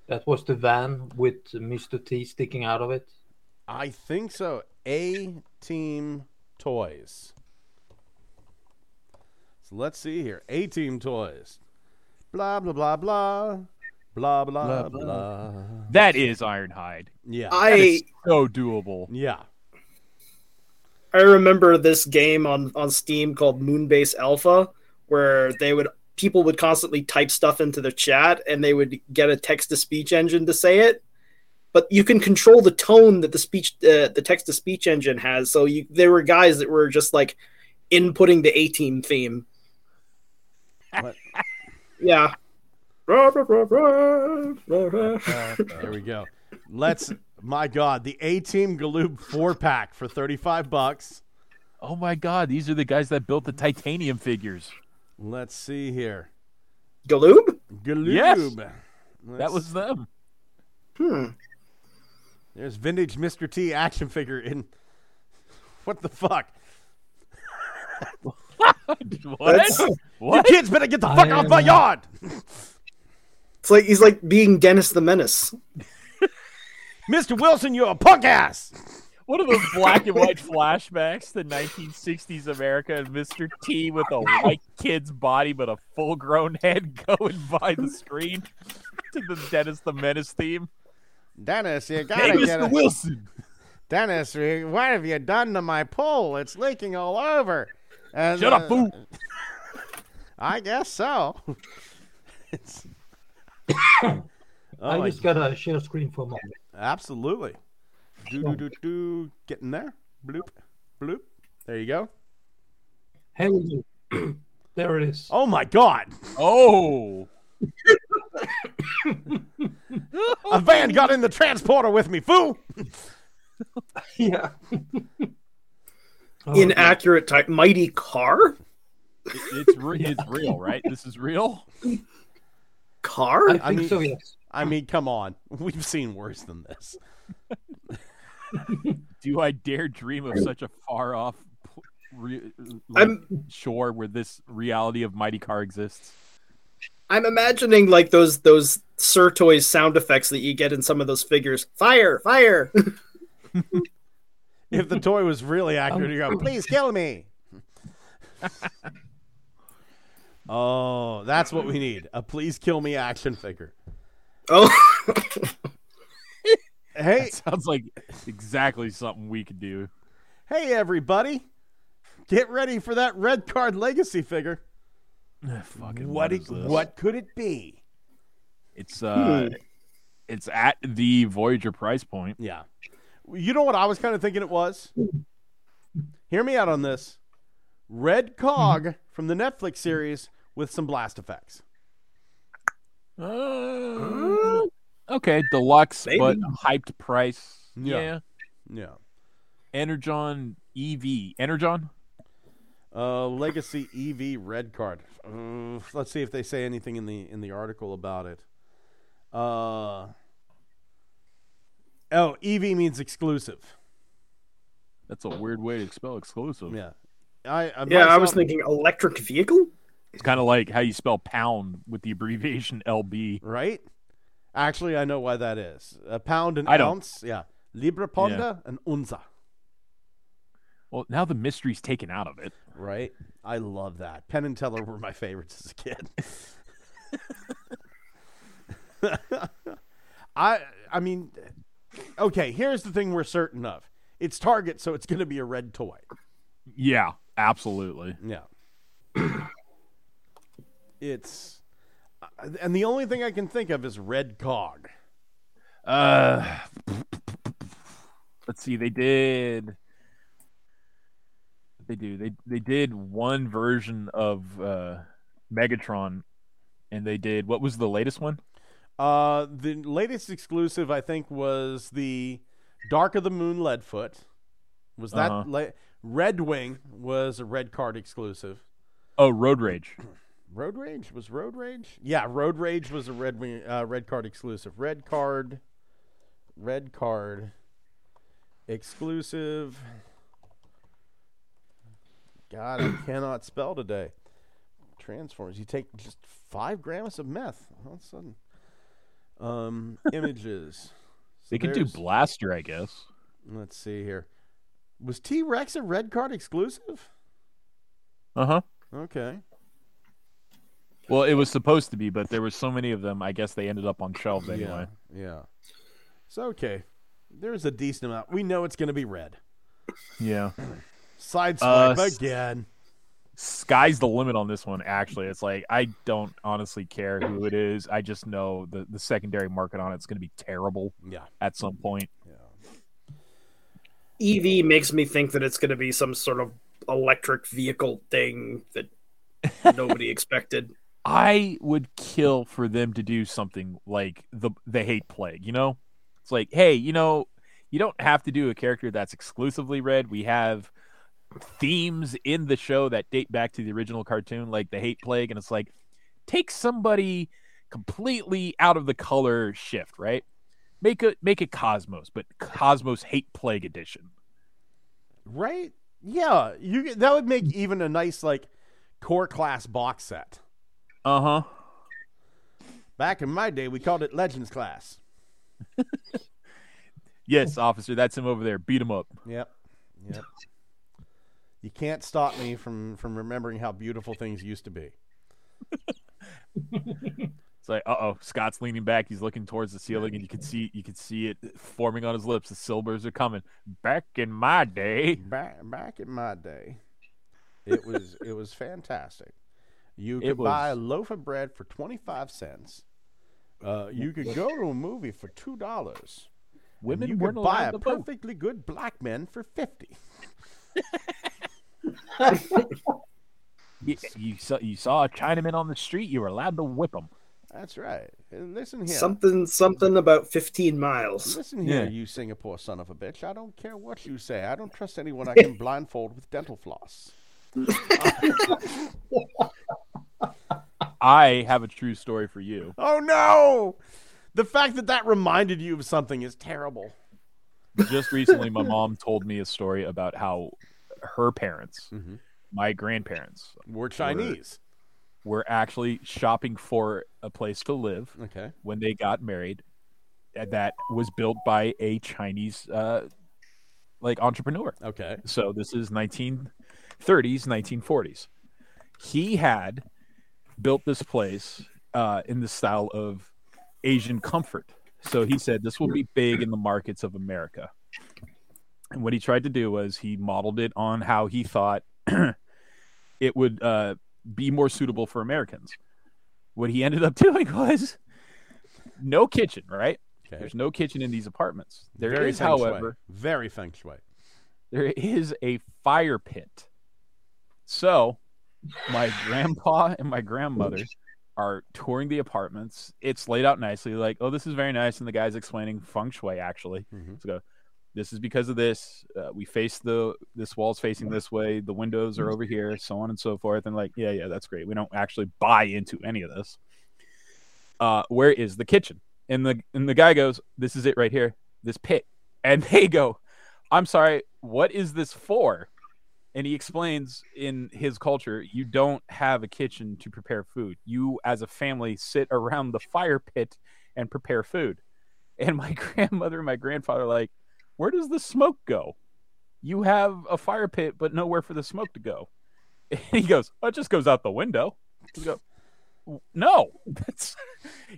That was the van with Mr. T sticking out of it. I think so. A Team Toys. So let's see here. A Team Toys. Blah blah blah blah. Blah blah blah. That is Ironhide. Yeah. I is so doable. yeah. I remember this game on on Steam called Moonbase Alpha, where they would people would constantly type stuff into the chat, and they would get a text to speech engine to say it. But you can control the tone that the speech uh, the text to speech engine has. So you there were guys that were just like inputting the A Team theme. What? Yeah. Uh, there we go. Let's. My God, the A Team Galoob four pack for thirty five bucks. Oh my god, these are the guys that built the titanium figures. Let's see here. Galoob? Galoob. Yes. Let's- That was them. Hmm. There's vintage Mr. T action figure in. What the fuck? What? You what? kids better get the fuck I off my yard! It's like he's like being Dennis the Menace. Mr. Wilson, you're a punk ass! What are those black and white flashbacks to 1960s America and Mr. T with a white kid's body but a full grown head going by the screen to the Dennis the Menace theme? Dennis, you Hey, gotta get Mr. Wilson! Dennis, what have you done to my pool? It's leaking all over. And, Shut uh, up, fool! I guess so. it's... I oh, my- just gotta share screen for a moment. Absolutely. Do do do do. Getting there. Bloop, bloop. There you go. Hey, there it is. Oh my God! Oh! A van got in the transporter with me, fool. Yeah. Oh, Inaccurate type. Mighty Car? It- It's, re- it's real, right? This is real? Car? I think mean- so. Yes. I mean, come on. We've seen worse than this. Do I dare dream of such a far off re- uh, like, I'm shore where this reality of Mighty Car exists? I'm imagining like those those Sirtoys sound effects that you get in some of those figures. Fire, fire. If the toy was really accurate, you go, um, please kill me. oh, that's what we need. A please kill me action figure. Oh, Hey, Sounds like exactly something we could do. hey, everybody. Get ready for that red card legacy figure. Fucking What, what it, is this? what could it be? It's uh, it's at the Voyager price point. Yeah. You know what I was kind of thinking it was? Hear me out on this. Red Cog from the Netflix series with some blast effects. Uh, okay, deluxe Maybe. but hyped price. Yeah. Yeah. Yeah. Energon EV. Energon. Uh, Legacy EV red card. Uh, let's see if they say anything in the in the article about it. Uh, oh, EV means exclusive. That's a weird way to spell exclusive. Yeah, I, I yeah. I was thinking electric vehicle. It's kind of like how you spell pound with the abbreviation LB. right. Actually, I know why that is. A pound and I don't. ounce. Yeah, Libra Ponda and Unza. Well, now the mystery's taken out of it. Right. I love that. Penn and Teller were my favorites as a kid. I I mean okay, here's the thing we're certain of. It's Target, so it's going to be a red toy. Yeah, absolutely. Yeah. it's uh, and the only thing I can think of is red cog. Uh, let's see. They did. They do. They they did one version of uh, Megatron, and they did what was the latest one? Uh the latest exclusive I think was the Dark of the Moon Leadfoot. Was that Uh-huh. la- Red Wing was a red card exclusive. Oh, Road Rage. Road Rage was Road Rage. Yeah, Road Rage was a red wing, uh, red card exclusive. Red card, red card, exclusive. God, I cannot spell today. Transformers. You take just five grams of meth. All of a sudden, um, images. So They could do Blaster, I guess. Let's see here. Was T Rex a red card exclusive? Uh huh. Okay. Well, it was supposed to be, but there were so many of them. I guess they ended up on shelves anyway. Yeah. Yeah. So okay. There's a decent amount. We know it's going to be red. Yeah. Side Uh, swipe s- again. Sky's the limit on this one. Actually, it's like I don't honestly care who it is. I just know the the secondary market on it's going to be terrible Yeah. at some point. Yeah. EV makes me think that it's going to be some sort of electric vehicle thing that nobody expected. I would kill for them to do something like the the hate plague, you know? It's like, hey, you know, you don't have to do a character that's exclusively red. We have themes in the show that date back to the original cartoon, like the hate plague, and it's like take somebody completely out of the color shift, right? Make it make it Cosmos, but Cosmos Hate Plague edition. Right? Yeah, you that would make even a nice like core class box set. Uh huh. Back in my day, we called it Legends class. Yes, officer, that's him over there. Beat him up. Yep. Yep. you can't stop me from from remembering how beautiful things used to be. It's like, uh oh, Scott's leaning back. He's looking towards the ceiling, and you can see you can see it forming on his lips. The silvers are coming. Back in my day, Back back in my day, it was it was fantastic. You It could buy a loaf of bread for twenty five cents. Uh, you could go to a movie for two dollars. women you weren't could buy a to vote. perfectly good black man for fifty. You, you saw you saw a Chinaman on the street. You were allowed to whip him. That's right. Listen here. Something something about 15 miles. Listen here, Yeah. you Singapore son of a bitch. I don't care what you say. I don't trust anyone I can blindfold with dental floss. I have a true story for you. Oh no! The fact that that reminded you of something is terrible. Just recently, my mom told me a story about how her parents, Mhm. my grandparents, We're Chinese. were actually shopping for a place to live Okay. when they got married uh, that was built by a Chinese uh, like entrepreneur. Okay. So this is 1930s, 1940s. He had built this place uh, in the style of Asian comfort. So he said this will be big in the markets of America. And what he tried to do was he modeled it on how he thought it would uh, be more suitable for Americans. What he ended up doing was no kitchen, right? Okay. There's no kitchen in these apartments. There is, Very shui. however, very feng shui. there is a fire pit. So, my grandpa and my grandmother are touring the apartments. It's laid out nicely, like, oh, this is very nice. And the guy's explaining feng shui, actually. Mhm. So, go, this is because of this. Uh, we face the, this wall's facing this way. The windows are over here, so on and so forth. And, like, yeah, yeah, that's great. We don't actually buy into any of this. Uh, where is the kitchen? And the, and the guy goes, this is it right here, this pit. And they go, I'm sorry, what is this for? And he explains in his culture, you don't have a kitchen to prepare food. You, as a family, sit around the fire pit and prepare food. And my grandmother and my grandfather are like, where does the smoke go? You have a fire pit, but nowhere for the smoke to go. And he goes, oh, it just goes out the window. Go, no, that's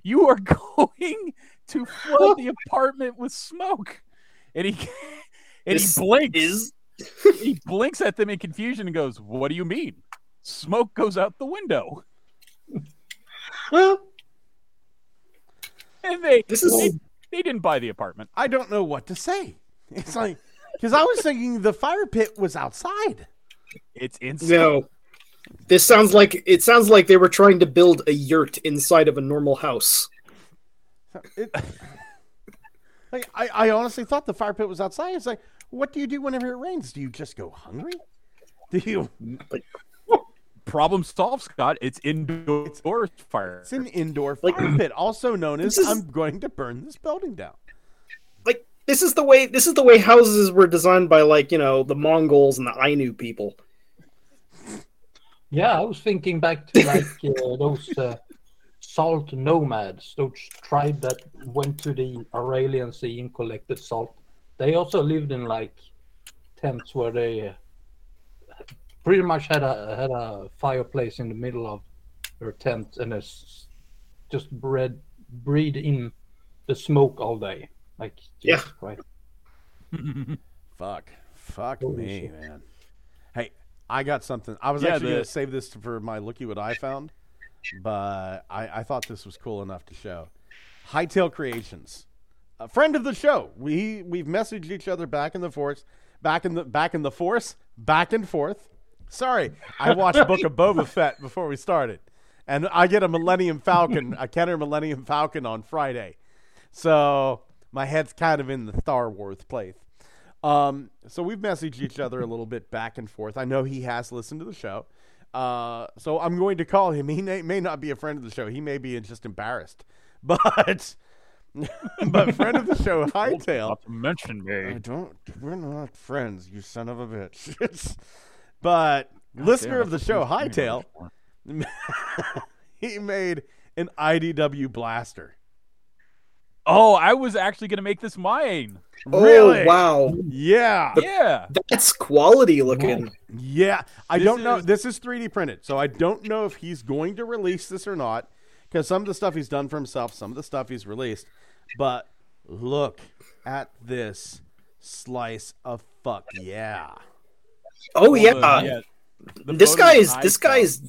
you are going to flood the apartment with smoke. And he and This he blinks. Is He blinks at them in confusion and goes, "What do you mean? Smoke goes out the window." well, And they This is- they, they didn't buy the apartment. I don't know what to say. It's like because I was thinking the fire pit was outside. It's inside. no. This sounds like it sounds like they were trying to build a yurt inside of a normal house. It, like, I, I honestly thought the fire pit was outside. It's like, what do you do whenever it rains? Do you just go hungry? Do you? Problem solved, Scott. It's indoor fire. It's an indoor Like- fire pit, also known as is- "I'm going to burn this building down." Like this is the way this is the way houses were designed by like you know the Mongols and the Ainu people. Yeah, I was thinking back to like uh, those uh, salt nomads, those tribe that went to the Aralian Sea and collected salt. They also lived in like tents where they uh, pretty much had a had a fireplace in the middle of their tent and it's just bread breathe in the smoke all day. Like Yeah. right. Fuck, fuck Holy me, shit. man. Hey, I got something. I was Yeah, actually the- gonna save this for my looky what I found, but I, I thought this was cool enough to show. Hightail Creations, a friend of the show. We we've messaged each other back in the force, back in the back in the force, back and forth. Sorry, I watched Book of Boba Fett before we started, and I get a Millennium Falcon, a Kenner Millennium Falcon on Friday, so my head's kind of in the Star Wars place. Um, so we've messaged each other a little bit back and forth. I know he has listened to the show, uh, so I'm going to call him. He may, may not be a friend of the show. He may be just embarrassed, but but friend of the show, Hightail. Not to mention I me. don't. We're not friends, you son of a bitch. It's- but listener of the show, Hightail, he made an IDW blaster. Oh, I was actually gonna make this mine. Oh, really? Oh wow, Yeah, Yeah. that's quality looking. yeah. I This don't know. This is 3D printed, so I don't know if he's going to release this or not. Because some of the stuff he's done for himself, some of the stuff he's released. But look at this slice of fuck yeah. Oh yeah, the- yeah. This photos guy's I this saw- guy's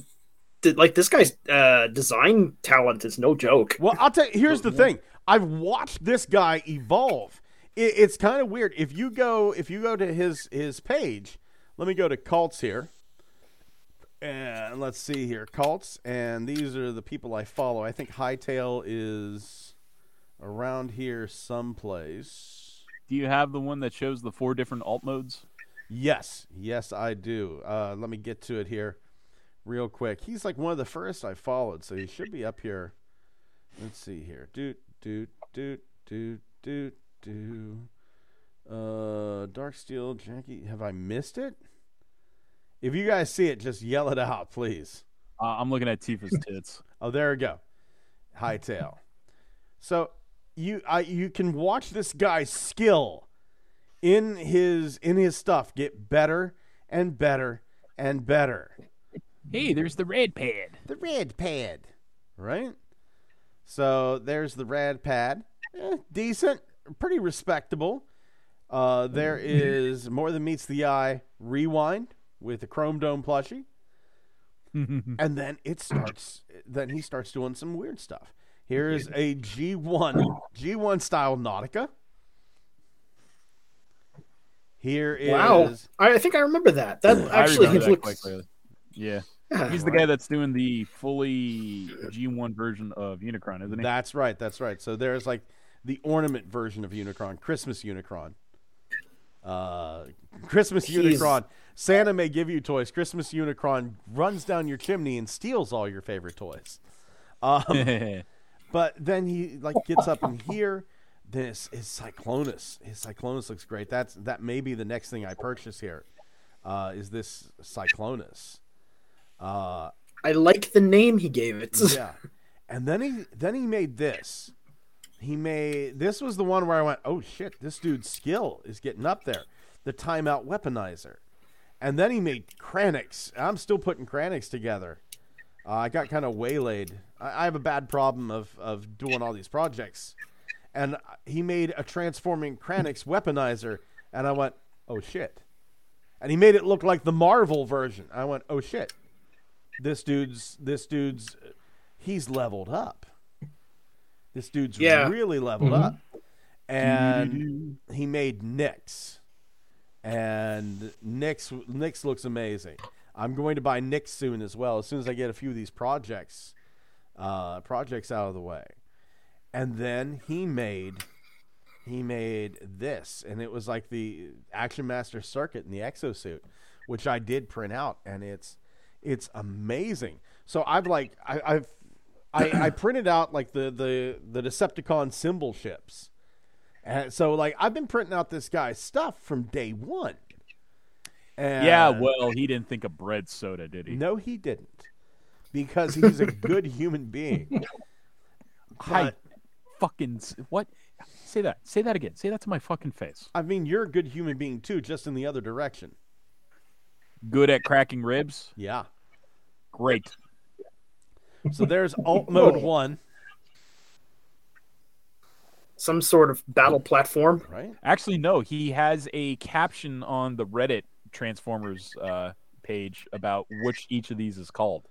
like this guy's uh, design talent is no joke. Well, I'll tell you. Here's the thing. I've watched this guy evolve. It, it's kind of weird. If you go, if you go to his his page, let me go to cults here, and let's see here, cults, and these are the people I follow. I think Hightail is around here someplace. Do you have the one that shows the four different alt modes? Yes, yes, I do. Uh, let me get to it here, real quick. He's like one of the first I followed, so he should be up here. Let's see here. Doot doot doot doot doot doot. Uh, Dark Steel, Jackie. Have I missed it? If you guys see it, just yell it out, please. Uh, I'm looking at Tifa's tits. Oh, there we go. Hightail. So you I you can watch this guy's skill in his in his stuff get better and better and better. hey, there's the red pad. The red pad, right? So there's the red pad. Eh, decent, pretty respectable. Uh, there is more than meets the eye. Rewind with the Chrome Dome plushie, and then it starts. Then he starts doing some weird stuff. Here is a G1 G1 style Nautica. Here is Wow, I, I think I remember that. That I actually that looks. quite clearly. Yeah. Yeah. He's the guy that's doing the fully G1 version of Unicron, isn't he? That's right. That's right. So there's like the ornament version of Unicron, Christmas Unicron. Uh, Christmas He's- Unicron. Santa may give you toys. Christmas Unicron runs down your chimney and steals all your favorite toys. Um, but then he like gets up in here. This is Cyclonus. His Cyclonus looks great. That's that may be the next thing I purchase here. Uh, is this Cyclonus? Uh, I like the name he gave it. yeah. And then he then he made this. He made this was the one where I went, oh shit, this dude's skill is getting up there. The timeout weaponizer. And then he made Kranix. I'm still putting Kranix together. Uh, I got kind of waylaid. I, I have a bad problem of, of doing all these projects. And he made a transforming Kranix weaponizer. And I went, oh shit. And he made it look like the Marvel version. I went, oh shit this dude's this dude's he's leveled up. This dude's Yeah. really leveled up. And he made Nyx. And Nyx Nyx looks amazing. I'm going to buy Nick soon as well, as soon as I get a few of these projects uh, projects out of the way. And then he made he made this, and it was like the Action Master Circuit in the exosuit, which I did print out, and it's it's amazing. So I've like I, I've I, I printed out like the the the Decepticon symbol ships, and so like I've been printing out this guy's stuff from day one. And yeah, well, he didn't think of bread soda, did he? no, he didn't, because he's a good human being. I But, fucking what? Say that. Say that again. Say that to my fucking face. I mean, you're a good human being too, just in the other direction. Good at cracking ribs. Yeah. Great. So there's alt mode one, Some sort of battle platform. right? Actually, no. He has a caption on the Reddit Transformers uh, page about which each of these is called.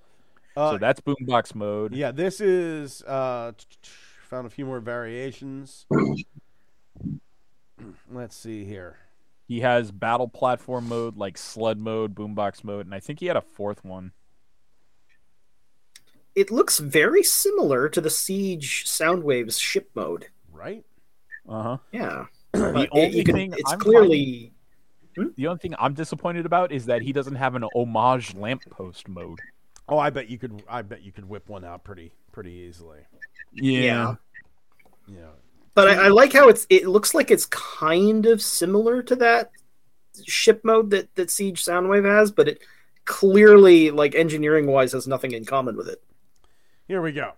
Uh, so that's boombox mode. Yeah, this is uh t- t- found a few more variations. Let's see here. He has battle platform mode, like sled mode, boombox mode, and I think he had a fourth one. It looks very similar to the Siege Soundwaves ship mode. Right? Uh huh. Yeah. The But it- only you can- thing it's I'm clearly Hmm? The only thing I'm disappointed about is that he doesn't have an homage lamppost mode. Oh, I bet you could. I bet you could whip one out pretty pretty easily. Yeah. Yeah. But I, I like how it's. It looks like it's kind of similar to that ship mode that that Siege Soundwave has, but it clearly, like engineering wise, has nothing in common with it. Here we go.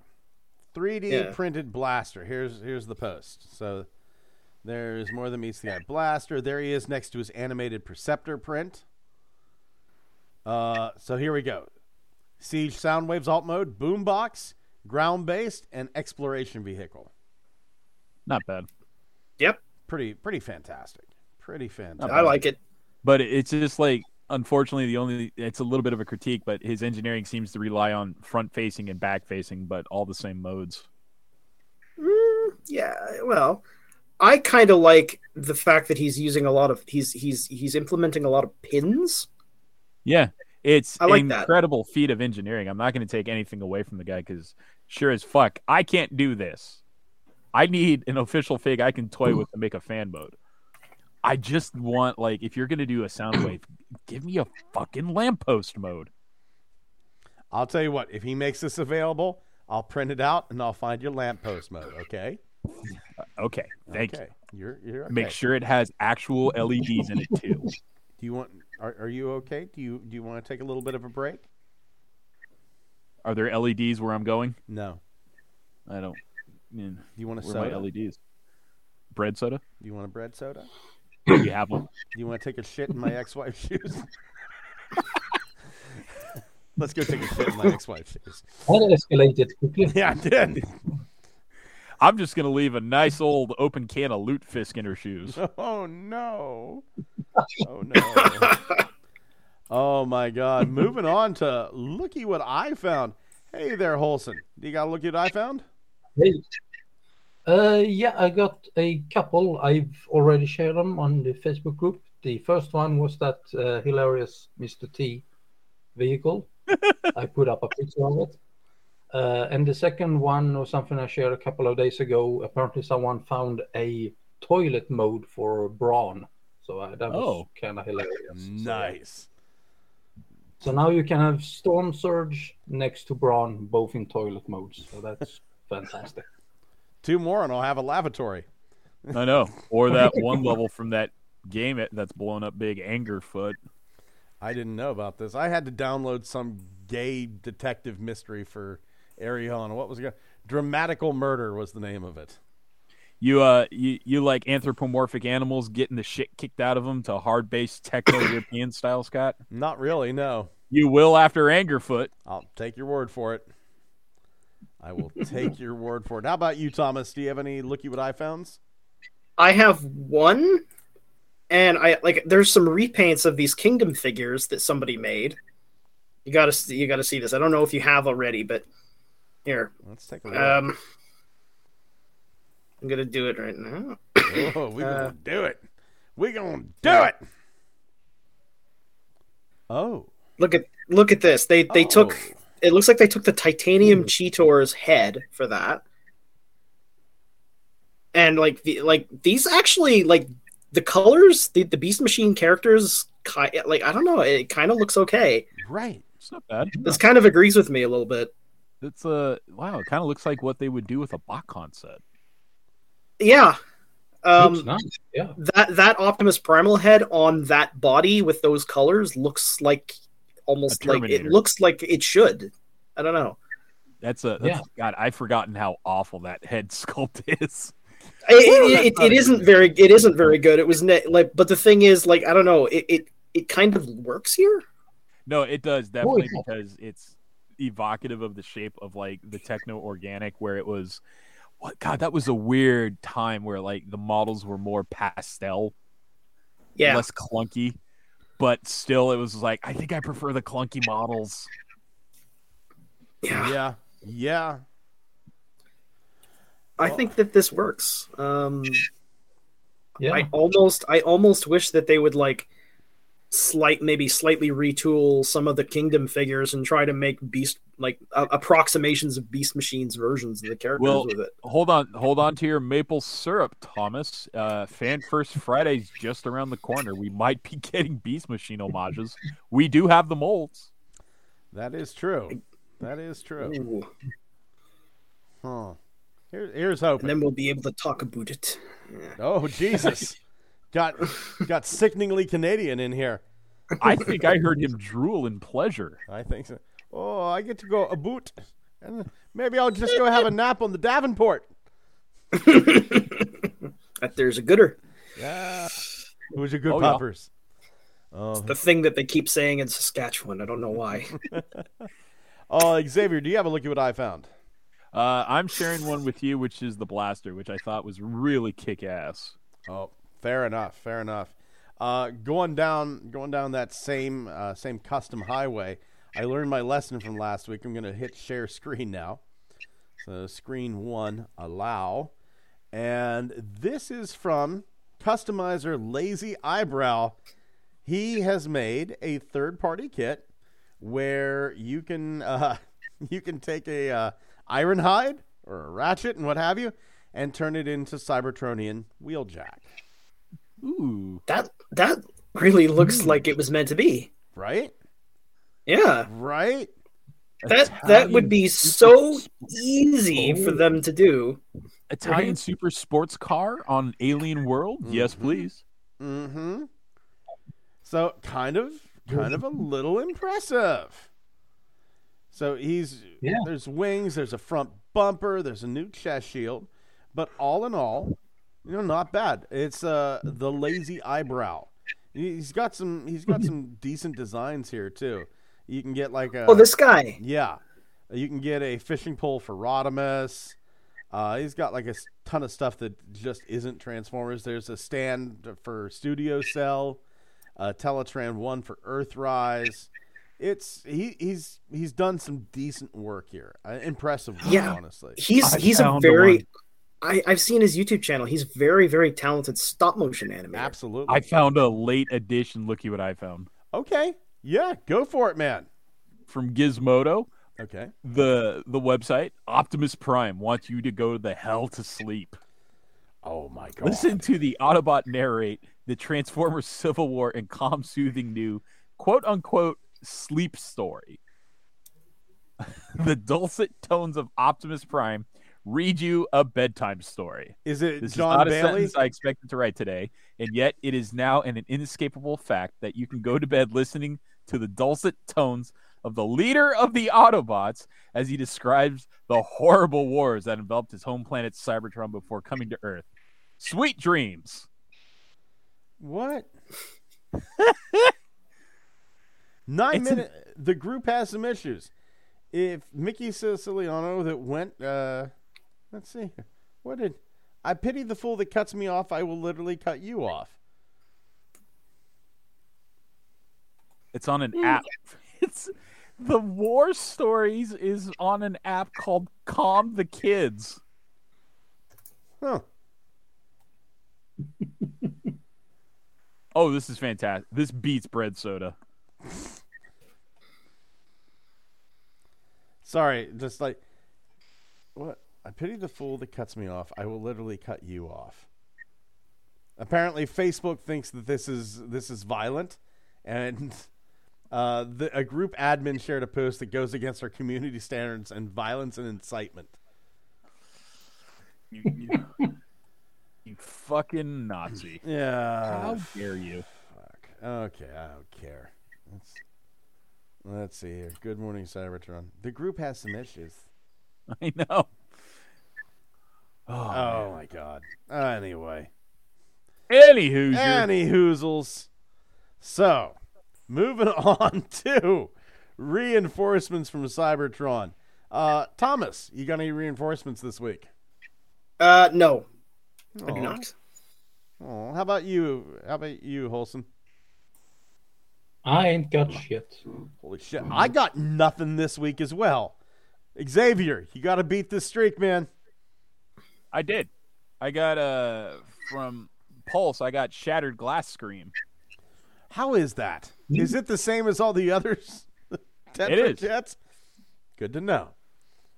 3D Yeah. printed blaster. Here's here's the post. So there's more than meets the eye blaster. There he is next to his animated Perceptor print. Uh, so here we go. Siege Soundwaves alt mode, boombox, ground based, and exploration vehicle. Not bad. Yep, Pretty pretty fantastic. Pretty fantastic. I like it. But it's just like unfortunately the only it's a little bit of a critique, but his engineering seems to rely on front facing and back facing, but all the same modes. Mm, yeah, well, I kind of like the fact that he's using a lot of he's he's he's implementing a lot of pins. Yeah, it's I like an that. incredible feat of engineering. I'm not going to take anything away from the guy because sure as fuck, I can't do this. I need an official fig I can toy with to make a fan mode. I just want like if you're going to do a sound wave, give me a fucking lamppost mode. I'll tell you what, if he makes this available, I'll print it out and I'll find your lamppost mode, okay? Uh, okay, thank okay. You're you're okay. Make sure it has actual LEDs in it too. Do you want are, are you okay? Do you do you want to take a little bit of a break? Are there LEDs where I'm going? No. I don't. Man, Do you want a where are my soda? LEDs? Bread soda? Do you want a bread soda? You have one? Do you want to take a shit in my ex-wife's shoes? Let's go take a shit in my ex-wife's shoes. That escalated quickly. Yeah, I did. I'm just gonna leave a nice old open can of lutefisk in her shoes. Oh no. Oh no. oh my god. Moving on to looky what I found. Hey there, Holson. Do you got a looky what I found? Hey. Uh, yeah, I got a couple. I've already shared them on the Facebook group. The first one was that uh, hilarious Mr. T vehicle. I put up a picture of it. Uh, and the second one was something I shared a couple of days ago. Apparently, someone found a toilet mode for Brawn. So uh, that was Oh. kind of hilarious. So, yeah. Nice. So now you can have Storm Surge next to Brawn, both in toilet modes. So that's fantastic. Two more and I'll have a lavatory. I know. Or that one level from that game that's blown up big, Angerfoot. I didn't know about this. I had to download some gay detective mystery for Arion. What was it? Dramatical Murder was the name of it. You uh, you you like anthropomorphic animals getting the shit kicked out of them to hard based techno European style, Scott? Not really, no. You will after Angerfoot. I'll take your word for it. I will take your word for it. How about you, Thomas? Do you have any looky what I founds? I have one, and I like. There's some repaints of these kingdom figures that somebody made. You gotta, see- you gotta see this. I don't know if you have already, but here, Let's take a look. um, I'm gonna do it right now. oh, we uh, gonna do it. We gonna do it. Oh, Look at, look at this. They they took. Oh. It looks like they took the titanium Cheetor's head for that, and like the like these actually like the colors, the the Beast Machine characters. ki- Like I don't know, it kind of looks okay. right. It's not bad. This kind of agrees with me a little bit. It's uh wow. It kind of looks like what they would do with a BotCon set. Yeah. Looks Um, nice. Yeah. that that Optimus Primal head on that body with those colors looks like almost like it looks like it should. I don't know. That's a that's, God. I've forgotten how awful that head sculpt is. It, it, that's it, not it a isn't very it isn't very good. It was ne- like, but the thing is, like, I don't know. It it, it kind of works here. No, it does definitely yeah. because it's evocative of the shape of like the techno organic, where it was. What God? That was a weird time where like the models were more pastel, Yeah. less clunky, but still it was like I think I prefer the clunky models. yeah. Yeah. Yeah. I think that this works. Um, Yeah. I almost I almost wish that they would like slight maybe slightly retool some of the kingdom figures and try to make beast like uh, approximations of beast machines versions of the characters Well, with it. hold on, hold on to your maple syrup, Thomas. Uh, Fan First Friday's just around the corner. We might be getting Beast Machine homages. We do have the molds. That is true. That is true. Ooh. Huh. Here, here's And then we'll be able to talk about it. Oh Jesus! got got sickeningly Canadian in here. I think I heard him drool in pleasure. I think so. Oh, I get to go a boot, and maybe I'll just go have a nap on the Davenport. That there's a gooder. Yeah. Who's a good Oh, yeah. poppers? Oh, The thing that they keep saying in Saskatchewan. I don't know why. oh, Xavier, do you have a look at what I found? Uh, I'm sharing one with you, which is the blaster, which I thought was really kick ass. Oh, fair enough. Fair enough. Uh, going down, going down that same uh, same custom highway. I learned my lesson from last week. I'm going to hit share screen now. So screen one, allow, and this is from customizer Lazy Eyebrow. He has made a third-party kit where you can uh, you can take a uh, Ironhide or a ratchet and what have you, and turn it into Cybertronian wheeljack. Ooh, that that really looks like it was meant to be. Right? Yeah. Right? That that would be so easy for them to do. Italian super sports car on Alien World. Yes, please. Mm-hmm. So kind of kind of a little impressive. So he's Yeah. there's wings, there's a front bumper, there's a new chest shield, but all in all, you know, not bad. It's uh the lazy eyebrow. He's got some he's got some decent designs here too. You can get like a Oh, this guy. Yeah. You can get a fishing pole for Rodimus. Uh, he's got like a ton of stuff that just isn't Transformers. There's a stand for Studio Cell, uh, Teletran One for Earthrise. It's he he's he's done some decent work here. Uh, impressive, work, Yeah. honestly. He's I he's a very one. I, I've seen his YouTube channel. He's very, very talented stop motion animator. Absolutely. I found a late edition. Looky what I found okay. Yeah, go for it, man. from Gizmodo. Okay. The the website Optimus Prime wants you to go to the hell to sleep. Oh my god. Listen to the Autobot narrate the Transformers Civil War and calm, soothing new quote unquote sleep story. the dulcet tones of Optimus Prime read you a bedtime story. Is it This John is not a Bailey? sentence I expected to write today, and yet it is now an inescapable fact that you can go to bed listening to the dulcet tones of the leader of the Autobots as he describes the horrible wars that enveloped his home planet Cybertron before coming to Earth. Sweet dreams. What? Nine It's an- minute. The group has some issues. If Mickey Siciliano that went, uh, let's see, what did I pity the fool that cuts me off? I will literally cut you off. It's on an hmm. app. It's the war stories is on an app called Calm the Kids. Huh? Oh, this is fantastic. This beats bread soda. Sorry, just like what? I pity the fool that cuts me off. I will literally cut you off. Apparently, Facebook thinks that this is this is violent, and uh, the, a group admin shared a post that goes against our community standards and violence and incitement. You, you, you fucking Nazi. Yeah. How dare you? Fuck. Okay, I don't care. Let's, let's see here. Good morning, Cybertron. The group has some issues. I know. Oh, Oh my god. Anyway. Anywho, Any hoozles. So, moving on to reinforcements from Cybertron. Uh, Thomas, you got any reinforcements this week? Uh, no, I do not. Aw, how about you? How about you, Holson? I ain't got shit. Holy shit. I got nothing this week as well. Xavier, you got to beat this streak, man. I did. I got uh from Pulse, I got Shattered Glass Scream. How is that? Is it the same as all the others? Tetra It is. Jets? Good to know.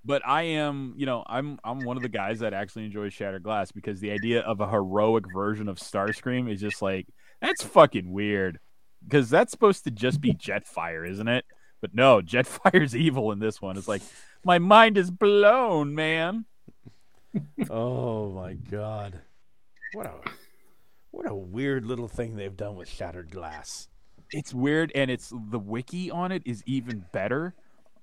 But I am, you know, I'm I'm one of the guys that actually enjoys Shattered Glass because the idea of a heroic version of Starscream is just like that's fucking weird. Because that's supposed to just be Jetfire, isn't it? But no, Jetfire's evil in this one. It's like my mind is blown, man. Oh my god. What a what a weird little thing they've done with Shattered Glass. It's weird, and it's the wiki on it is even better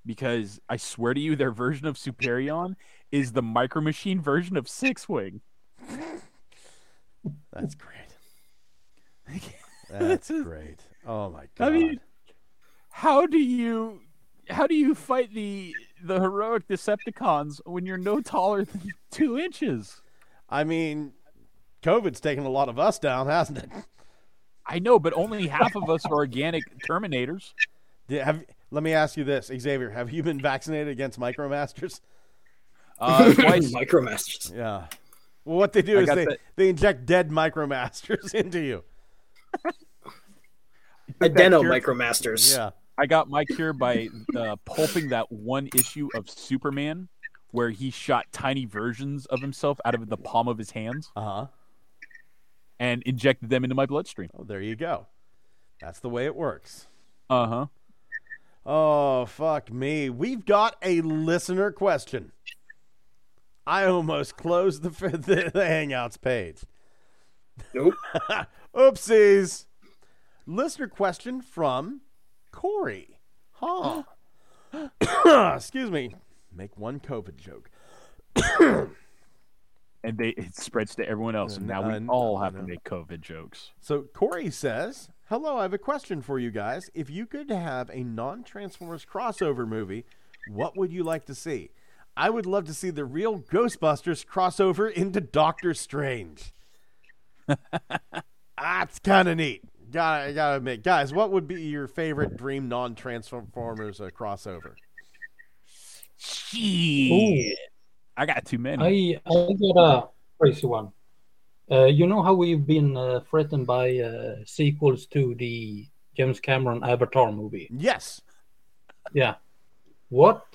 because I swear to you, their version of Superion is the Micro Machine version of Six Wing. That's great. That's great. Oh my god. I mean, how do you how do you fight the the heroic Decepticons when you're no taller than two inches? I mean, COVID's taken a lot of us down, hasn't it? I know, but only half of us are organic Terminators. Yeah, have, let me ask you this, Xavier: Have you been vaccinated against Micromasters? Uh, twice. Micromasters. Yeah. Well, what they do I is they, the- they inject dead Micromasters into you. Adeno Micromasters. Yeah. I got my cure by uh, pulping that one issue of Superman where he shot tiny versions of himself out of the palm of his hands Uh huh. and injected them into my bloodstream. Oh, there you go. That's the way it works. Uh huh. Oh, fuck me. We've got a listener question. I almost closed the, the, the Hangouts page. Nope. Oopsies. Listener question from Corey. Huh. Excuse me. Make one COVID joke. And they it spreads to everyone else, and now we all have to make COVID jokes. So Corey says, "Hello, I have a question for you guys. If you could have a non-Transformers crossover movie, what would you like to see? I would love to see the real Ghostbusters crossover into Doctor Strange. That's kind of neat. Gotta, gotta admit, guys, what would be your favorite dream non-Transformers uh, crossover? Shit. I got too many. I I got a crazy one. Uh, you know how we've been uh, threatened by uh, sequels to the James Cameron Avatar movie? Yes. Yeah. What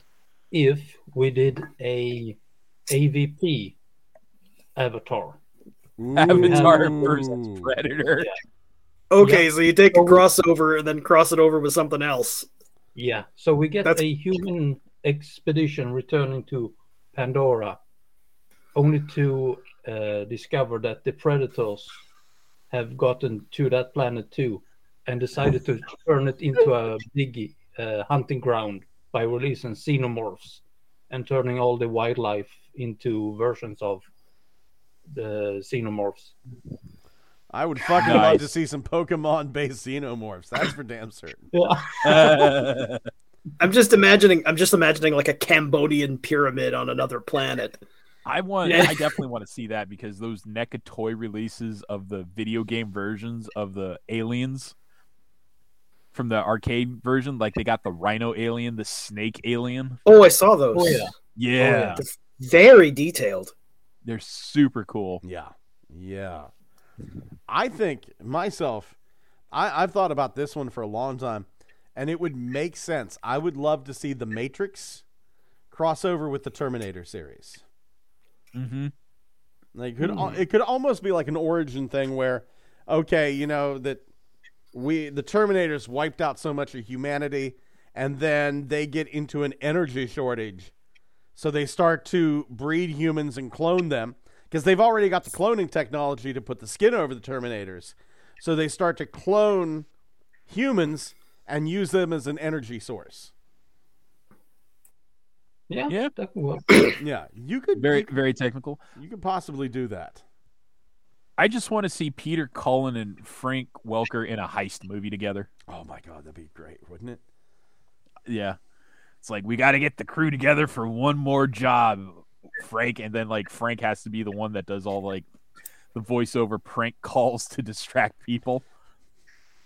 if we did a AVP Avatar? Avatar versus Predator. Okay, Yeah. so you take a crossover and then cross it over with something else. Yeah. So we get That's- a human expedition returning to Pandora, only to uh, discover that the predators have gotten to that planet too, and decided to turn it into a big uh, hunting ground by releasing xenomorphs and turning all the wildlife into versions of the xenomorphs. I would fucking love to see some Pokemon-based xenomorphs. That's for damn certain. Yeah. I'm just imagining. I'm just imagining like a Cambodian pyramid on another planet. I want. Yeah. I definitely want to see that because those NECA toy releases of the video game versions of the aliens from the arcade version, like they got the Rhino alien, the Snake alien. Oh, I saw those. Oh, yeah. Oh, yeah, They're very detailed. they're super cool. Yeah. Yeah. I think myself, I, I've thought about this one for a long time, and it would make sense. I would love to see the Matrix crossover with the Terminator series. Mm-hmm. Like it could al- it could almost be like an origin thing where, okay, you know that we the Terminators wiped out so much of humanity, and then they get into an energy shortage, so they start to breed humans and clone them because they've already got the cloning technology to put the skin over the Terminators, so they start to clone humans and use them as an energy source. Yeah, Yeah. that could work. Yeah, you could Very, you, very technical. you could possibly do that. I just want to see Peter Cullen and Frank Welker in a heist movie together. Oh my god, that'd be great, wouldn't it? Yeah. It's like we got to get the crew together for one more job, Frank, and then like Frank has to be the one that does all like the voiceover prank calls to distract people.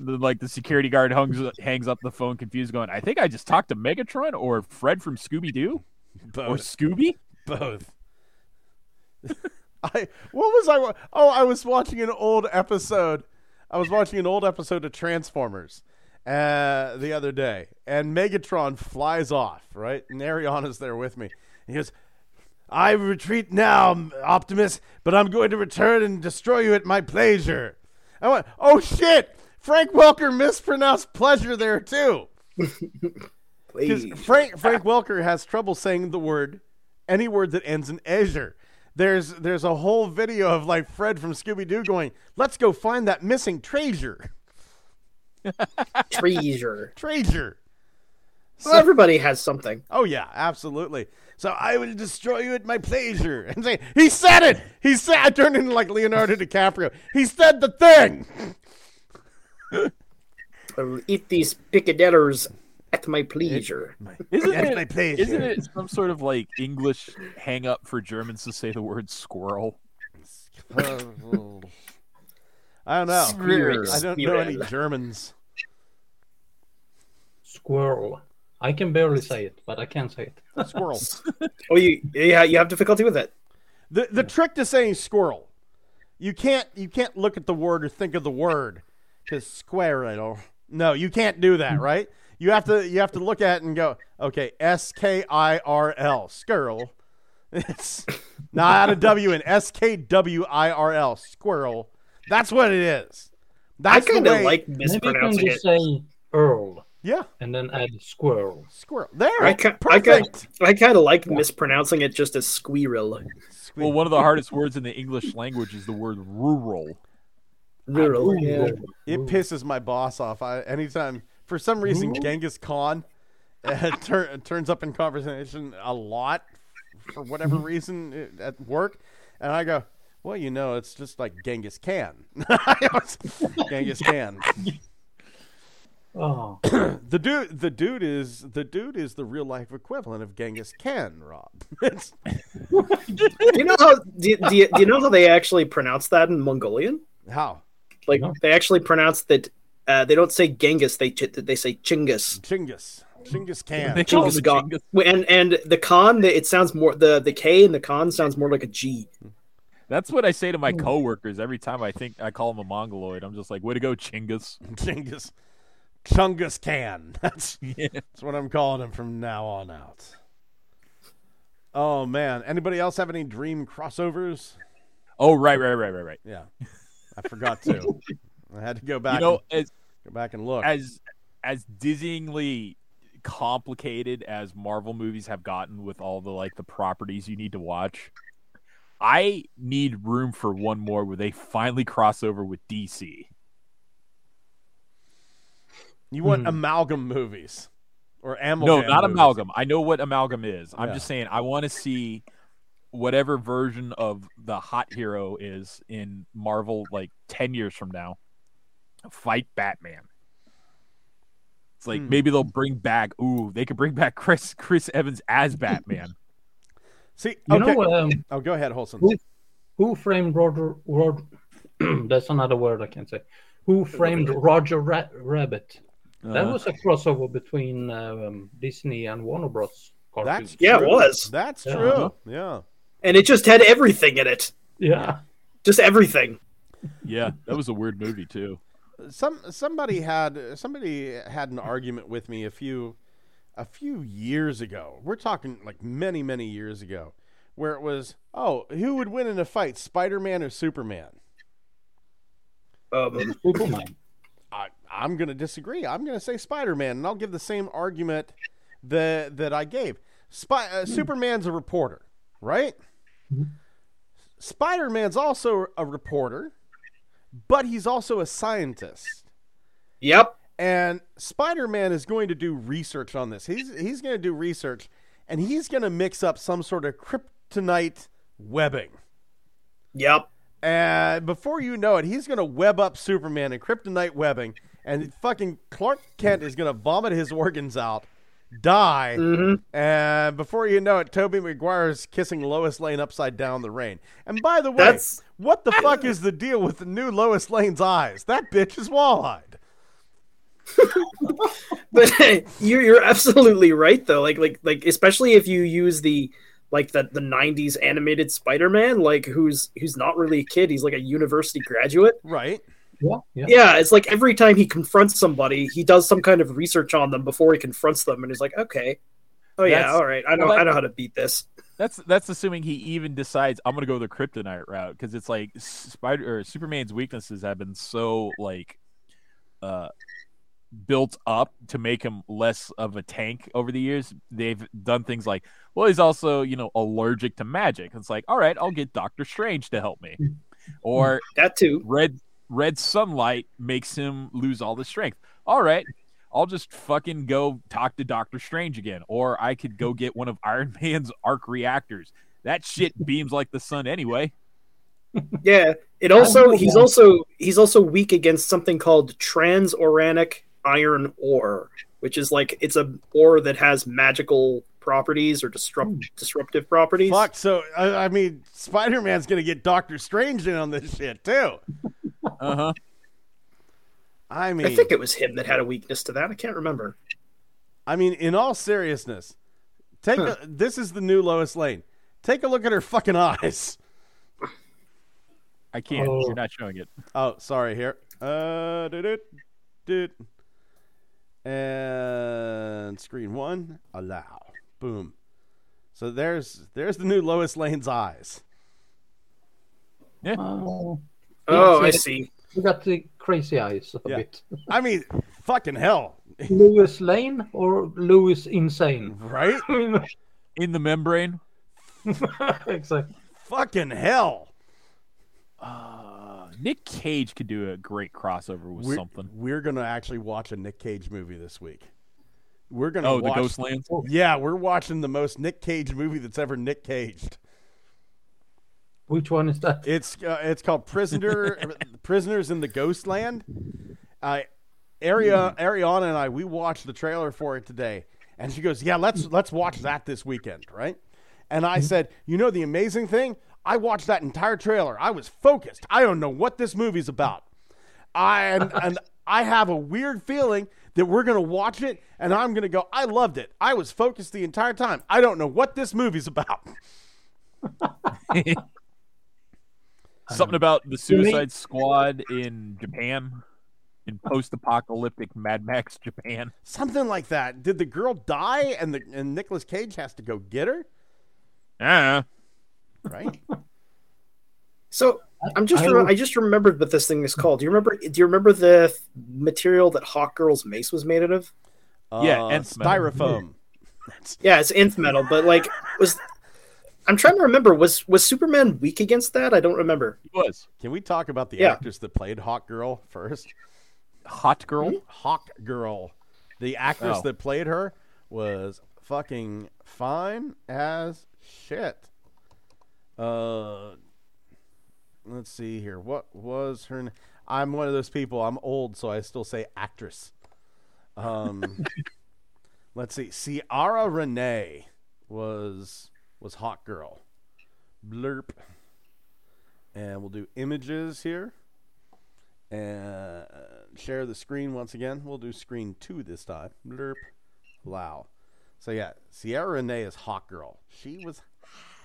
Then like the security guard hangs hangs up the phone confused going, "I think I just talked to Megatron or Fred from Scooby Doo or Scooby?" Both. I what was I? Oh, I was watching an old episode. I was watching an old episode of Transformers uh, the other day, and Megatron flies off. Right, and Ariana's there with me. He goes, "I retreat now, Optimus, but I'm going to return and destroy you at my pleasure." I went, "Oh shit!" Frank Welker mispronounced pleasure there too. Because Please. Frank Frank Welker has trouble saying the word any word that ends in Azure. There's there's a whole video of like Fred from Scooby Doo going, "Let's go find that missing treasure." Treasure. Treasure. Well, everybody has something. Oh yeah, absolutely. So I will destroy you at my pleasure. And say, he said it. He said. I turned into like Leonardo DiCaprio. He said the thing. I will eat these picadillers at my pleasure. Isn't At it, my pleasure. isn't it some sort of like English hang up for Germans to say the word squirrel? I don't know. Squirrel. I don't know any Germans. Squirrel. I can barely say it, but I can't say it. Squirrel. Oh, you yeah, you have difficulty with it. The the trick to saying squirrel, you can't you can't look at the word or think of the word because squirrel. No, you can't do that, hmm. right? You have to you have to look at it and go, okay, S K I R L, squirrel. It's not a W in S K W I R L, squirrel. That's what it is. I That's the kind of way- like Maybe you can mispronouncing just it. say Earl yeah, and then add squirrel. squirrel. There, I, ki- I, perfect. I kind of like mispronouncing it just as squirrel. Well, one of the hardest words in the English language is the word rural. Rural. Yeah. It pisses my boss off. I, anytime, for some reason, Genghis Khan uh, tur- turns up in conversation a lot for whatever reason uh, at work, and I go, "Well, you know, it's just like Genghis Khan." Genghis Khan. Oh, The dude, the dude is the dude is the real life equivalent of Genghis Khan. Rob, Do you know how? Do you, do, you, do you know how they actually pronounce that in Mongolian? how Like No. they actually pronounce that. Uh, they don't say Genghis. They ch- they say Chinggis. Chinggis. Chinggis Khan. They call Genghis Khan. Genghis. And and the Khan, the, it sounds more the the K in the Khan sounds more like a G. That's what I say to my coworkers every time I think I call them a mongoloid. I'm just like, "Way to go, Chinggis!" Genghis, Chungus Can. That's Yeah. That's what I'm calling him from now on out. Oh man, anybody else have any dream crossovers? Oh, right, right, right, right, right. Yeah, I forgot to. I had to go back. You know, and, as go back and look. as as dizzyingly complicated as Marvel movies have gotten with all the like the properties you need to watch, I need room for one more where they finally cross over with DC. You want Hmm. amalgam movies or amalgam? No, not movies. amalgam. I know what amalgam is. I'm Yeah. just saying I want to see whatever version of the hot hero is in Marvel like 10 years from now fight Batman. It's like Hmm. maybe they'll bring back ooh, they could bring back Chris Chris Evans as Batman. See, you okay. know um, oh, go ahead, Holson. Who- who framed Roger? Roger that's another word I can't say. Who framed Roger Ra- Rabbit? That Uh, was a crossover between um, Disney and Warner Bros. That's cartoons. Yeah, it true. was. That's Yeah. true. Yeah. And it just had everything in it. yeah. Just everything. yeah, that was a weird movie too. Some somebody had somebody had an argument with me a few a few years ago. We're talking like many many years ago, where it was, oh, who would win in a fight, Spider Man or Superman? Um, Superman. I, I'm going to disagree. I'm going to say Spider Man, and I'll give the same argument that that I gave. Spy, uh, Superman's a reporter, right? Spider Man's also a reporter, but he's also a scientist. yep. And Spider Man is going to do research on this. He's he's going to do research, and he's going to mix up some sort of kryptonite webbing. Yep. And before you know it, he's going to web up Superman in kryptonite webbing, and fucking Clark Kent is going to vomit his organs out, die, Mm-hmm. and before you know it, Tobey Maguire is kissing Lois Lane upside down the rain. And by the way, That's- what the fuck is the deal with the new Lois Lane's eyes? That bitch is wall-eyed. But you're you're absolutely right though. Like like like especially if you use the like the the '90s animated Spider-Man, like who's who's not really a kid. He's like a university graduate. Right. Yeah, yeah. Yeah, it's like every time he confronts somebody, he does some kind of research on them before he confronts them, and he's like, okay, oh yeah, That's- all right, I know, well, that- I know how to beat this. That's that's assuming he even decides I'm gonna go the kryptonite route because it's like Spider or Superman's weaknesses have been so like uh built up to make him less of a tank over the years. They've done things like, well, he's also you know allergic to magic. It's like, all right, I'll get Doctor Strange to help me, or That too. red red sunlight makes him lose all the strength. All right, I'll just fucking go talk to Doctor Strange again, or I could go get one of Iron Man's arc reactors. That shit beams like the sun anyway. Yeah. It also he's also he's also weak against something called transoranic iron ore, which is like it's a ore that has magical properties or disrupt hmm. disruptive properties. Fuck. So I, I mean, Spider Man's gonna get Doctor Strange in on this shit too. Uh huh. I mean, I think it was him that had a weakness to that. I can't remember. I mean, in all seriousness, take a, this is the new Lois Lane. Take a look at her fucking eyes. I can't. Oh. You're not showing it. Oh, sorry. Here. Uh, did it, did, and screen one. Allow. Boom. So there's there's the new Lois Lane's eyes. Oh, Oh, I see. you got the crazy eyes a Yeah. bit. I mean, fucking hell, Lewis Lane or Lewis Insane? right? In the membrane. exactly. fucking hell. Uh, Nick Cage could do a great crossover with We're, something. we're gonna actually watch a Nick Cage movie this week. We're gonna Oh, the watch, Ghostlands. Yeah, we're watching the most Nick Cage movie that's ever Nick Caged. Which one is that? It's uh, it's called Prisoner Prisoners in the Ghostland. Uh, Aria Ariana and I we watched the trailer for it today, and she goes, "Yeah, let's let's watch that this weekend, right?" And I said, "You know the amazing thing? I watched that entire trailer. I was focused. I don't know what this movie's about. I and, and I have a weird feeling that we're gonna watch it, and I'm gonna go. I loved it. I was focused the entire time. I don't know what this movie's about." Something about the Suicide Squad in Japan, in post-apocalyptic Mad Max Japan. Something like that. Did the girl die and the and Nicolas Cage has to go get her? Yeah. Right? So I'm just I I just remembered what this thing is called. Do you remember? Do you remember the material that Hawk Girl's mace was made out of? Yeah, Uh, nth metal. styrofoam. Yeah, it's nth metal, but like was I'm trying to remember was was Superman weak against that? I don't remember. he was Can we talk about the Yeah. actress that played Hawk Girl first? hot girl. Hawk Girl. The actress Oh. that played her was fucking fine as shit. Uh let's see here. What was her I'm one of those people. I'm old, so I still say actress. Um Let's see. Ciara Renee was was Hawk Girl. Blurp. And we'll do images here. And share the screen once again. We'll do screen two this time. Blurp. Allow. So yeah, Ciara Renee is Hawk Girl. She was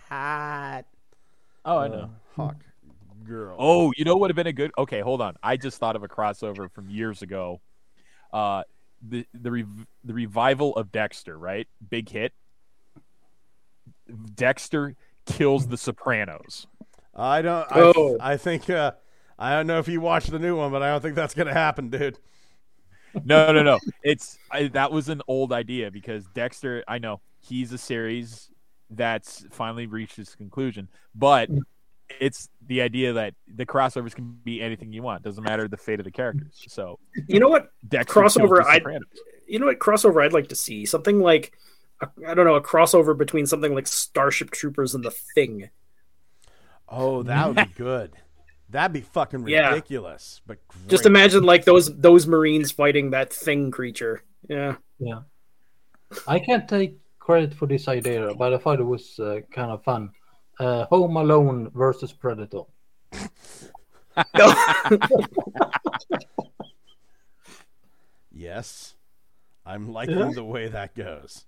hot. Oh, I uh, know. Hawk Girl. Oh, you know what would have been a good? Okay, hold on. I just thought of a crossover from years ago. Uh, the the rev- the revival of Dexter, right? Big hit. Dexter kills the Sopranos. I don't. I, Oh. I think. Uh, I don't know if you watched the new one, but I don't think that's gonna happen, dude. No, no, no. It's I, that was an old idea because Dexter. I know he's a series that's finally reached its conclusion, but it's the idea that the crossovers can be anything you want. Doesn't matter the fate of the characters. So You know what? Dexter Crossover, I- You know what crossover I'd like to see? Something like I I don't know, a crossover between something like Starship Troopers and The Thing. Oh, that would be good. That'd be fucking Yeah. ridiculous. But Just imagine like those those Marines fighting that thing creature. Yeah. Yeah. I can't take credit for this idea, but I thought it was uh, kind of fun. Uh, Home Alone versus Predator. Yes, I'm liking Yeah. the way that goes.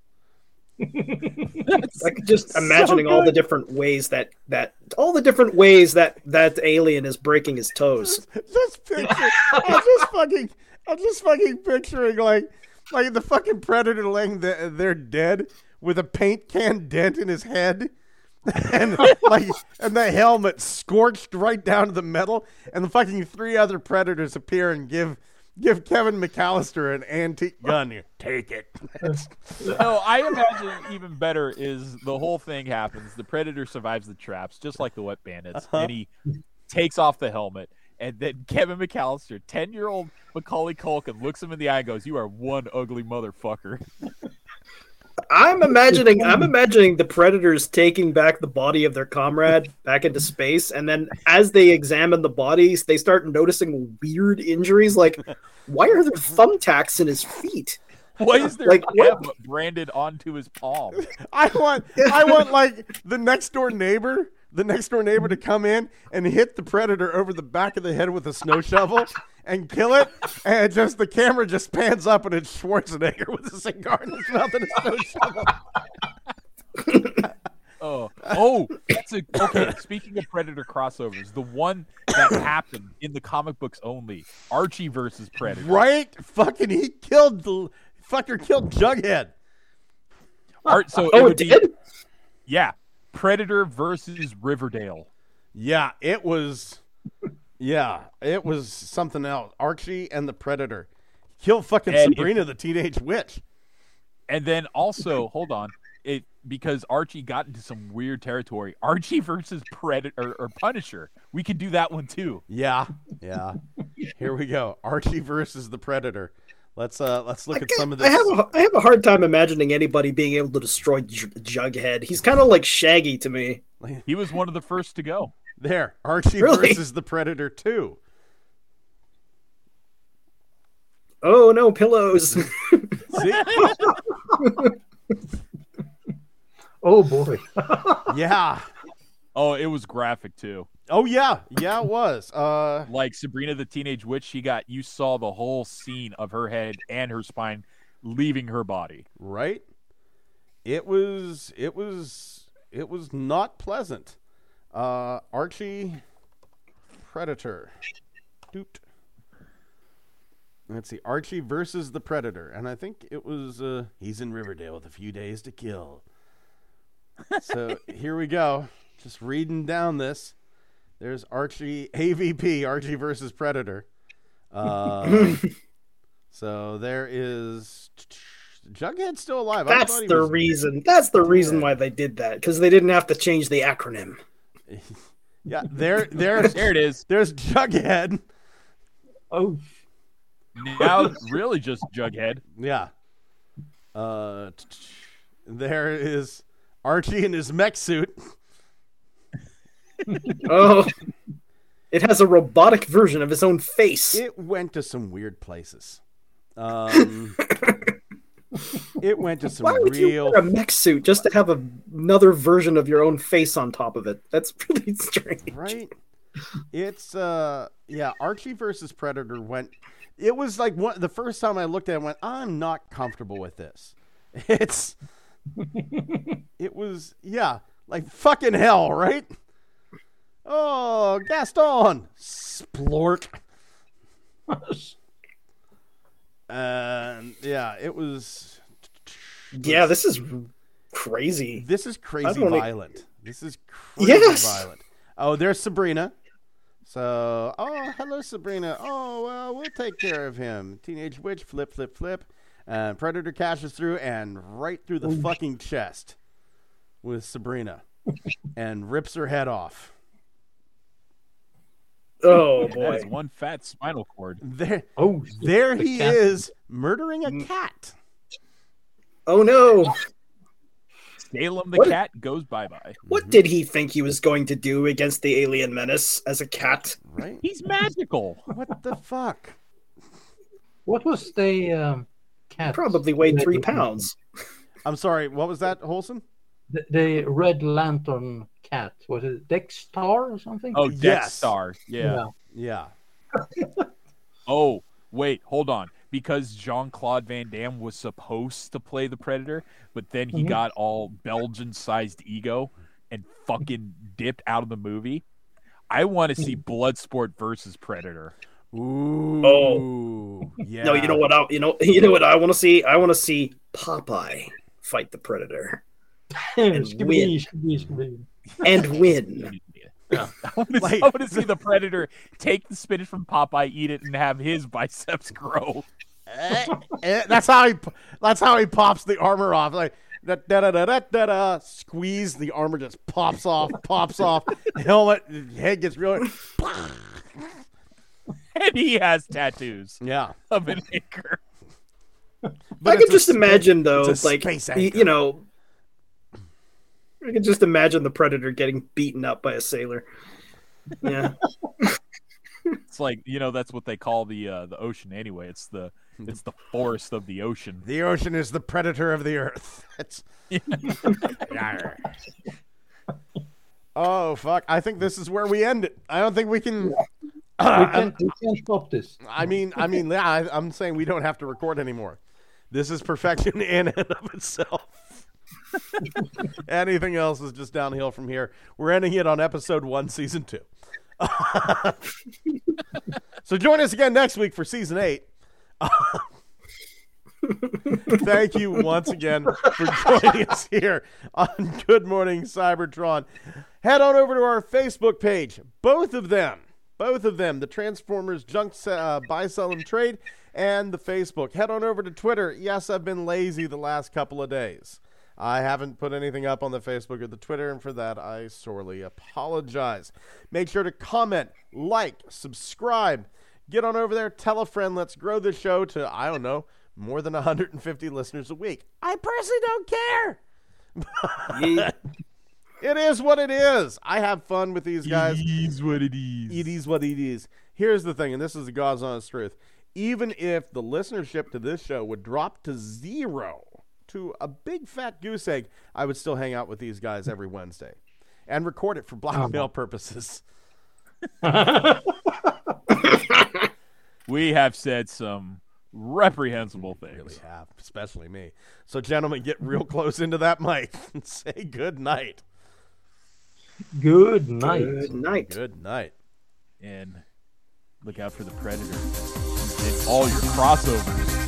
Like just imagining all the different ways that that all the different ways that that alien is breaking his toes. just picture. I'm just fucking. I'm just fucking picturing like, like the fucking predator laying the, there dead with a paint can dent in his head, and like, and the helmet scorched right down to the metal, and the fucking three other predators appear and give give Kevin McCallister an antique gun. Here, take it. No, I imagine even better is the whole thing happens. The predator survives the traps, just like the wet bandits, Uh-huh. and he takes off the helmet. And then Kevin McCallister, ten-year-old Macaulay Culkin, looks him in the eye and goes, "You are one ugly motherfucker." I'm imagining I'm imagining the predators taking back the body of their comrade back into space, and then as they examine the bodies, they start noticing weird injuries. Like, why are there thumbtacks in his feet? Why is there Like, like, what- branded onto his palm? I want I want like the next door neighbor, the next door neighbor to come in and hit the predator over the back of the head with a snow shovel and kill it, and just the camera just pans up and it's Schwarzenegger with a cigar in his mouth and a snow shovel. Oh, oh, that's a okay. Speaking of Predator crossovers, the one that happened in the comic books only, Archie versus Predator. Right? Fucking he killed the fucker killed Jughead. Art, so Oh, it it would be, did. yeah, Predator versus Riverdale. Yeah, it was yeah, it was something else. Archie and the Predator. Killed fucking And Sabrina the teenage witch. And then also, hold on, it because Archie got into some weird territory. Archie versus Predator or, or Punisher. We could do that one too. Yeah, yeah. Here we go. Archie versus the Predator. Let's uh let's look at some of this. I have a, I have a hard time imagining anybody being able to destroy J- Jughead. He's kind of like Shaggy to me. He was one of the first to go. there, Archie Really? versus the Predator 2. Oh no, pillows! See? Oh boy. yeah. Oh, it was graphic too. Oh yeah. Yeah, it was. Uh Like Sabrina the Teenage Witch, she got you saw the whole scene of her head and her spine leaving her body. right? It was it was it was not pleasant. Uh Archie Predator. Doot. Let's see. Archie versus the Predator. And I think it was uh he's in Riverdale with a few days to kill. so here we go. Just reading down this. There's Archie AVP, Archie versus Predator. Uh, so there is Jughead's still alive. That's the was- reason. That's the reason why they did that because they didn't have to change the acronym. Yeah, there, there's, There it is. there's Jughead. Oh, Now it's really just Jughead. Yeah. Uh, t- t- there is Archie in his mech suit. Oh, it has a robotic version of his own face. It went to some weird places. Um, it went to some Why would you wear a mech suit just to have a, another version of your own face on top of it? That's really strange. right it's uh yeah archie versus predator went it was like one the first time i looked at it I went i'm not comfortable with this it's it was yeah like fucking hell right oh gaston splort and yeah it was Yeah, this is crazy. this is crazy don't violent this is crazy Yes! violent oh there's sabrina so, oh, hello, Sabrina. Oh, well, we'll take care of him. Teenage witch, flip, flip, flip. And Predator cashes through and right through the fucking chest with Sabrina and rips her head off. Oh boy. is one fat spinal cord. There, oh, there the he cat. is murdering a cat. Oh no. Salem the What- cat goes bye bye. What did he think he was going to do against the alien menace as a cat? Right? He's magical. What the fuck? What was the um, cat? Probably weighed three pounds. I'm sorry. What was that, Holson? The, the Red Lantern cat. Was it Dex-Starr or something? Oh, Yes. Death Star. Yeah. Yeah. Oh, wait, hold on. because Jean Claude Van Damme was supposed to play the Predator, but then he Mhm. got all Belgian sized ego and fucking dipped out of the movie. I want to see Bloodsport versus Predator. Ooh. Oh. yeah. No, you know what? I, you know, you know what I want to see. I want to see Popeye fight the Predator and win. Scooby, Scooby. and win. I want to Like- I want to see the Predator take the spinach from Popeye, eat it, and have his biceps grow. Eh, that's how he. That's how he pops the armor off. Like da da da da da da. da. Squeeze the armor just pops off, pops off. Helmet head gets real. And he has tattoos Yeah, of an anchor. I can just imagine though, it's like space y- anchor. you know, I can just imagine the Predator getting beaten up by a sailor. Yeah, It's like you know that's what they call the uh, the ocean anyway. It's the it's the forest of the ocean. The ocean is the predator of the earth. It's. Yarr. oh fuck! I think this is where we end it. I don't think we can. we, can't, we can't stop this. I mean, I mean, yeah, I, I'm saying we don't have to record anymore. This is perfection in and of itself. Anything else is just downhill from here. We're ending it on episode one, season two. so join us again next week for season eight. Thank you once again for joining us here on Good Morning Cybertron. Head on over to our Facebook page. Both of them, both of them, the Transformers Junk uh, Buy, Sell, and Trade, and the Facebook. Head on over to Twitter. Yes, I've been lazy the last couple of days. I haven't put anything up on the Facebook or the Twitter, and for that, I sorely apologize. Make sure to comment, like, subscribe. Get on over there, tell a friend. Let's grow the show to, I don't know, more than 150 listeners a week. I personally don't care. Yeah. It is what it is. I have fun with these guys. It is what it is. It is what it is. Here's the thing, and this is the God's honest truth. Even if the listenership to this show would drop to zero, to a big fat goose egg, I would still hang out with these guys every Wednesday and record it for blackmail oh, purposes. We have said some reprehensible things. Really have, especially me. So, gentlemen, get real close into that mic and say good night. Good night. Good night. Good night. And look out for the Predator. And all your crossovers.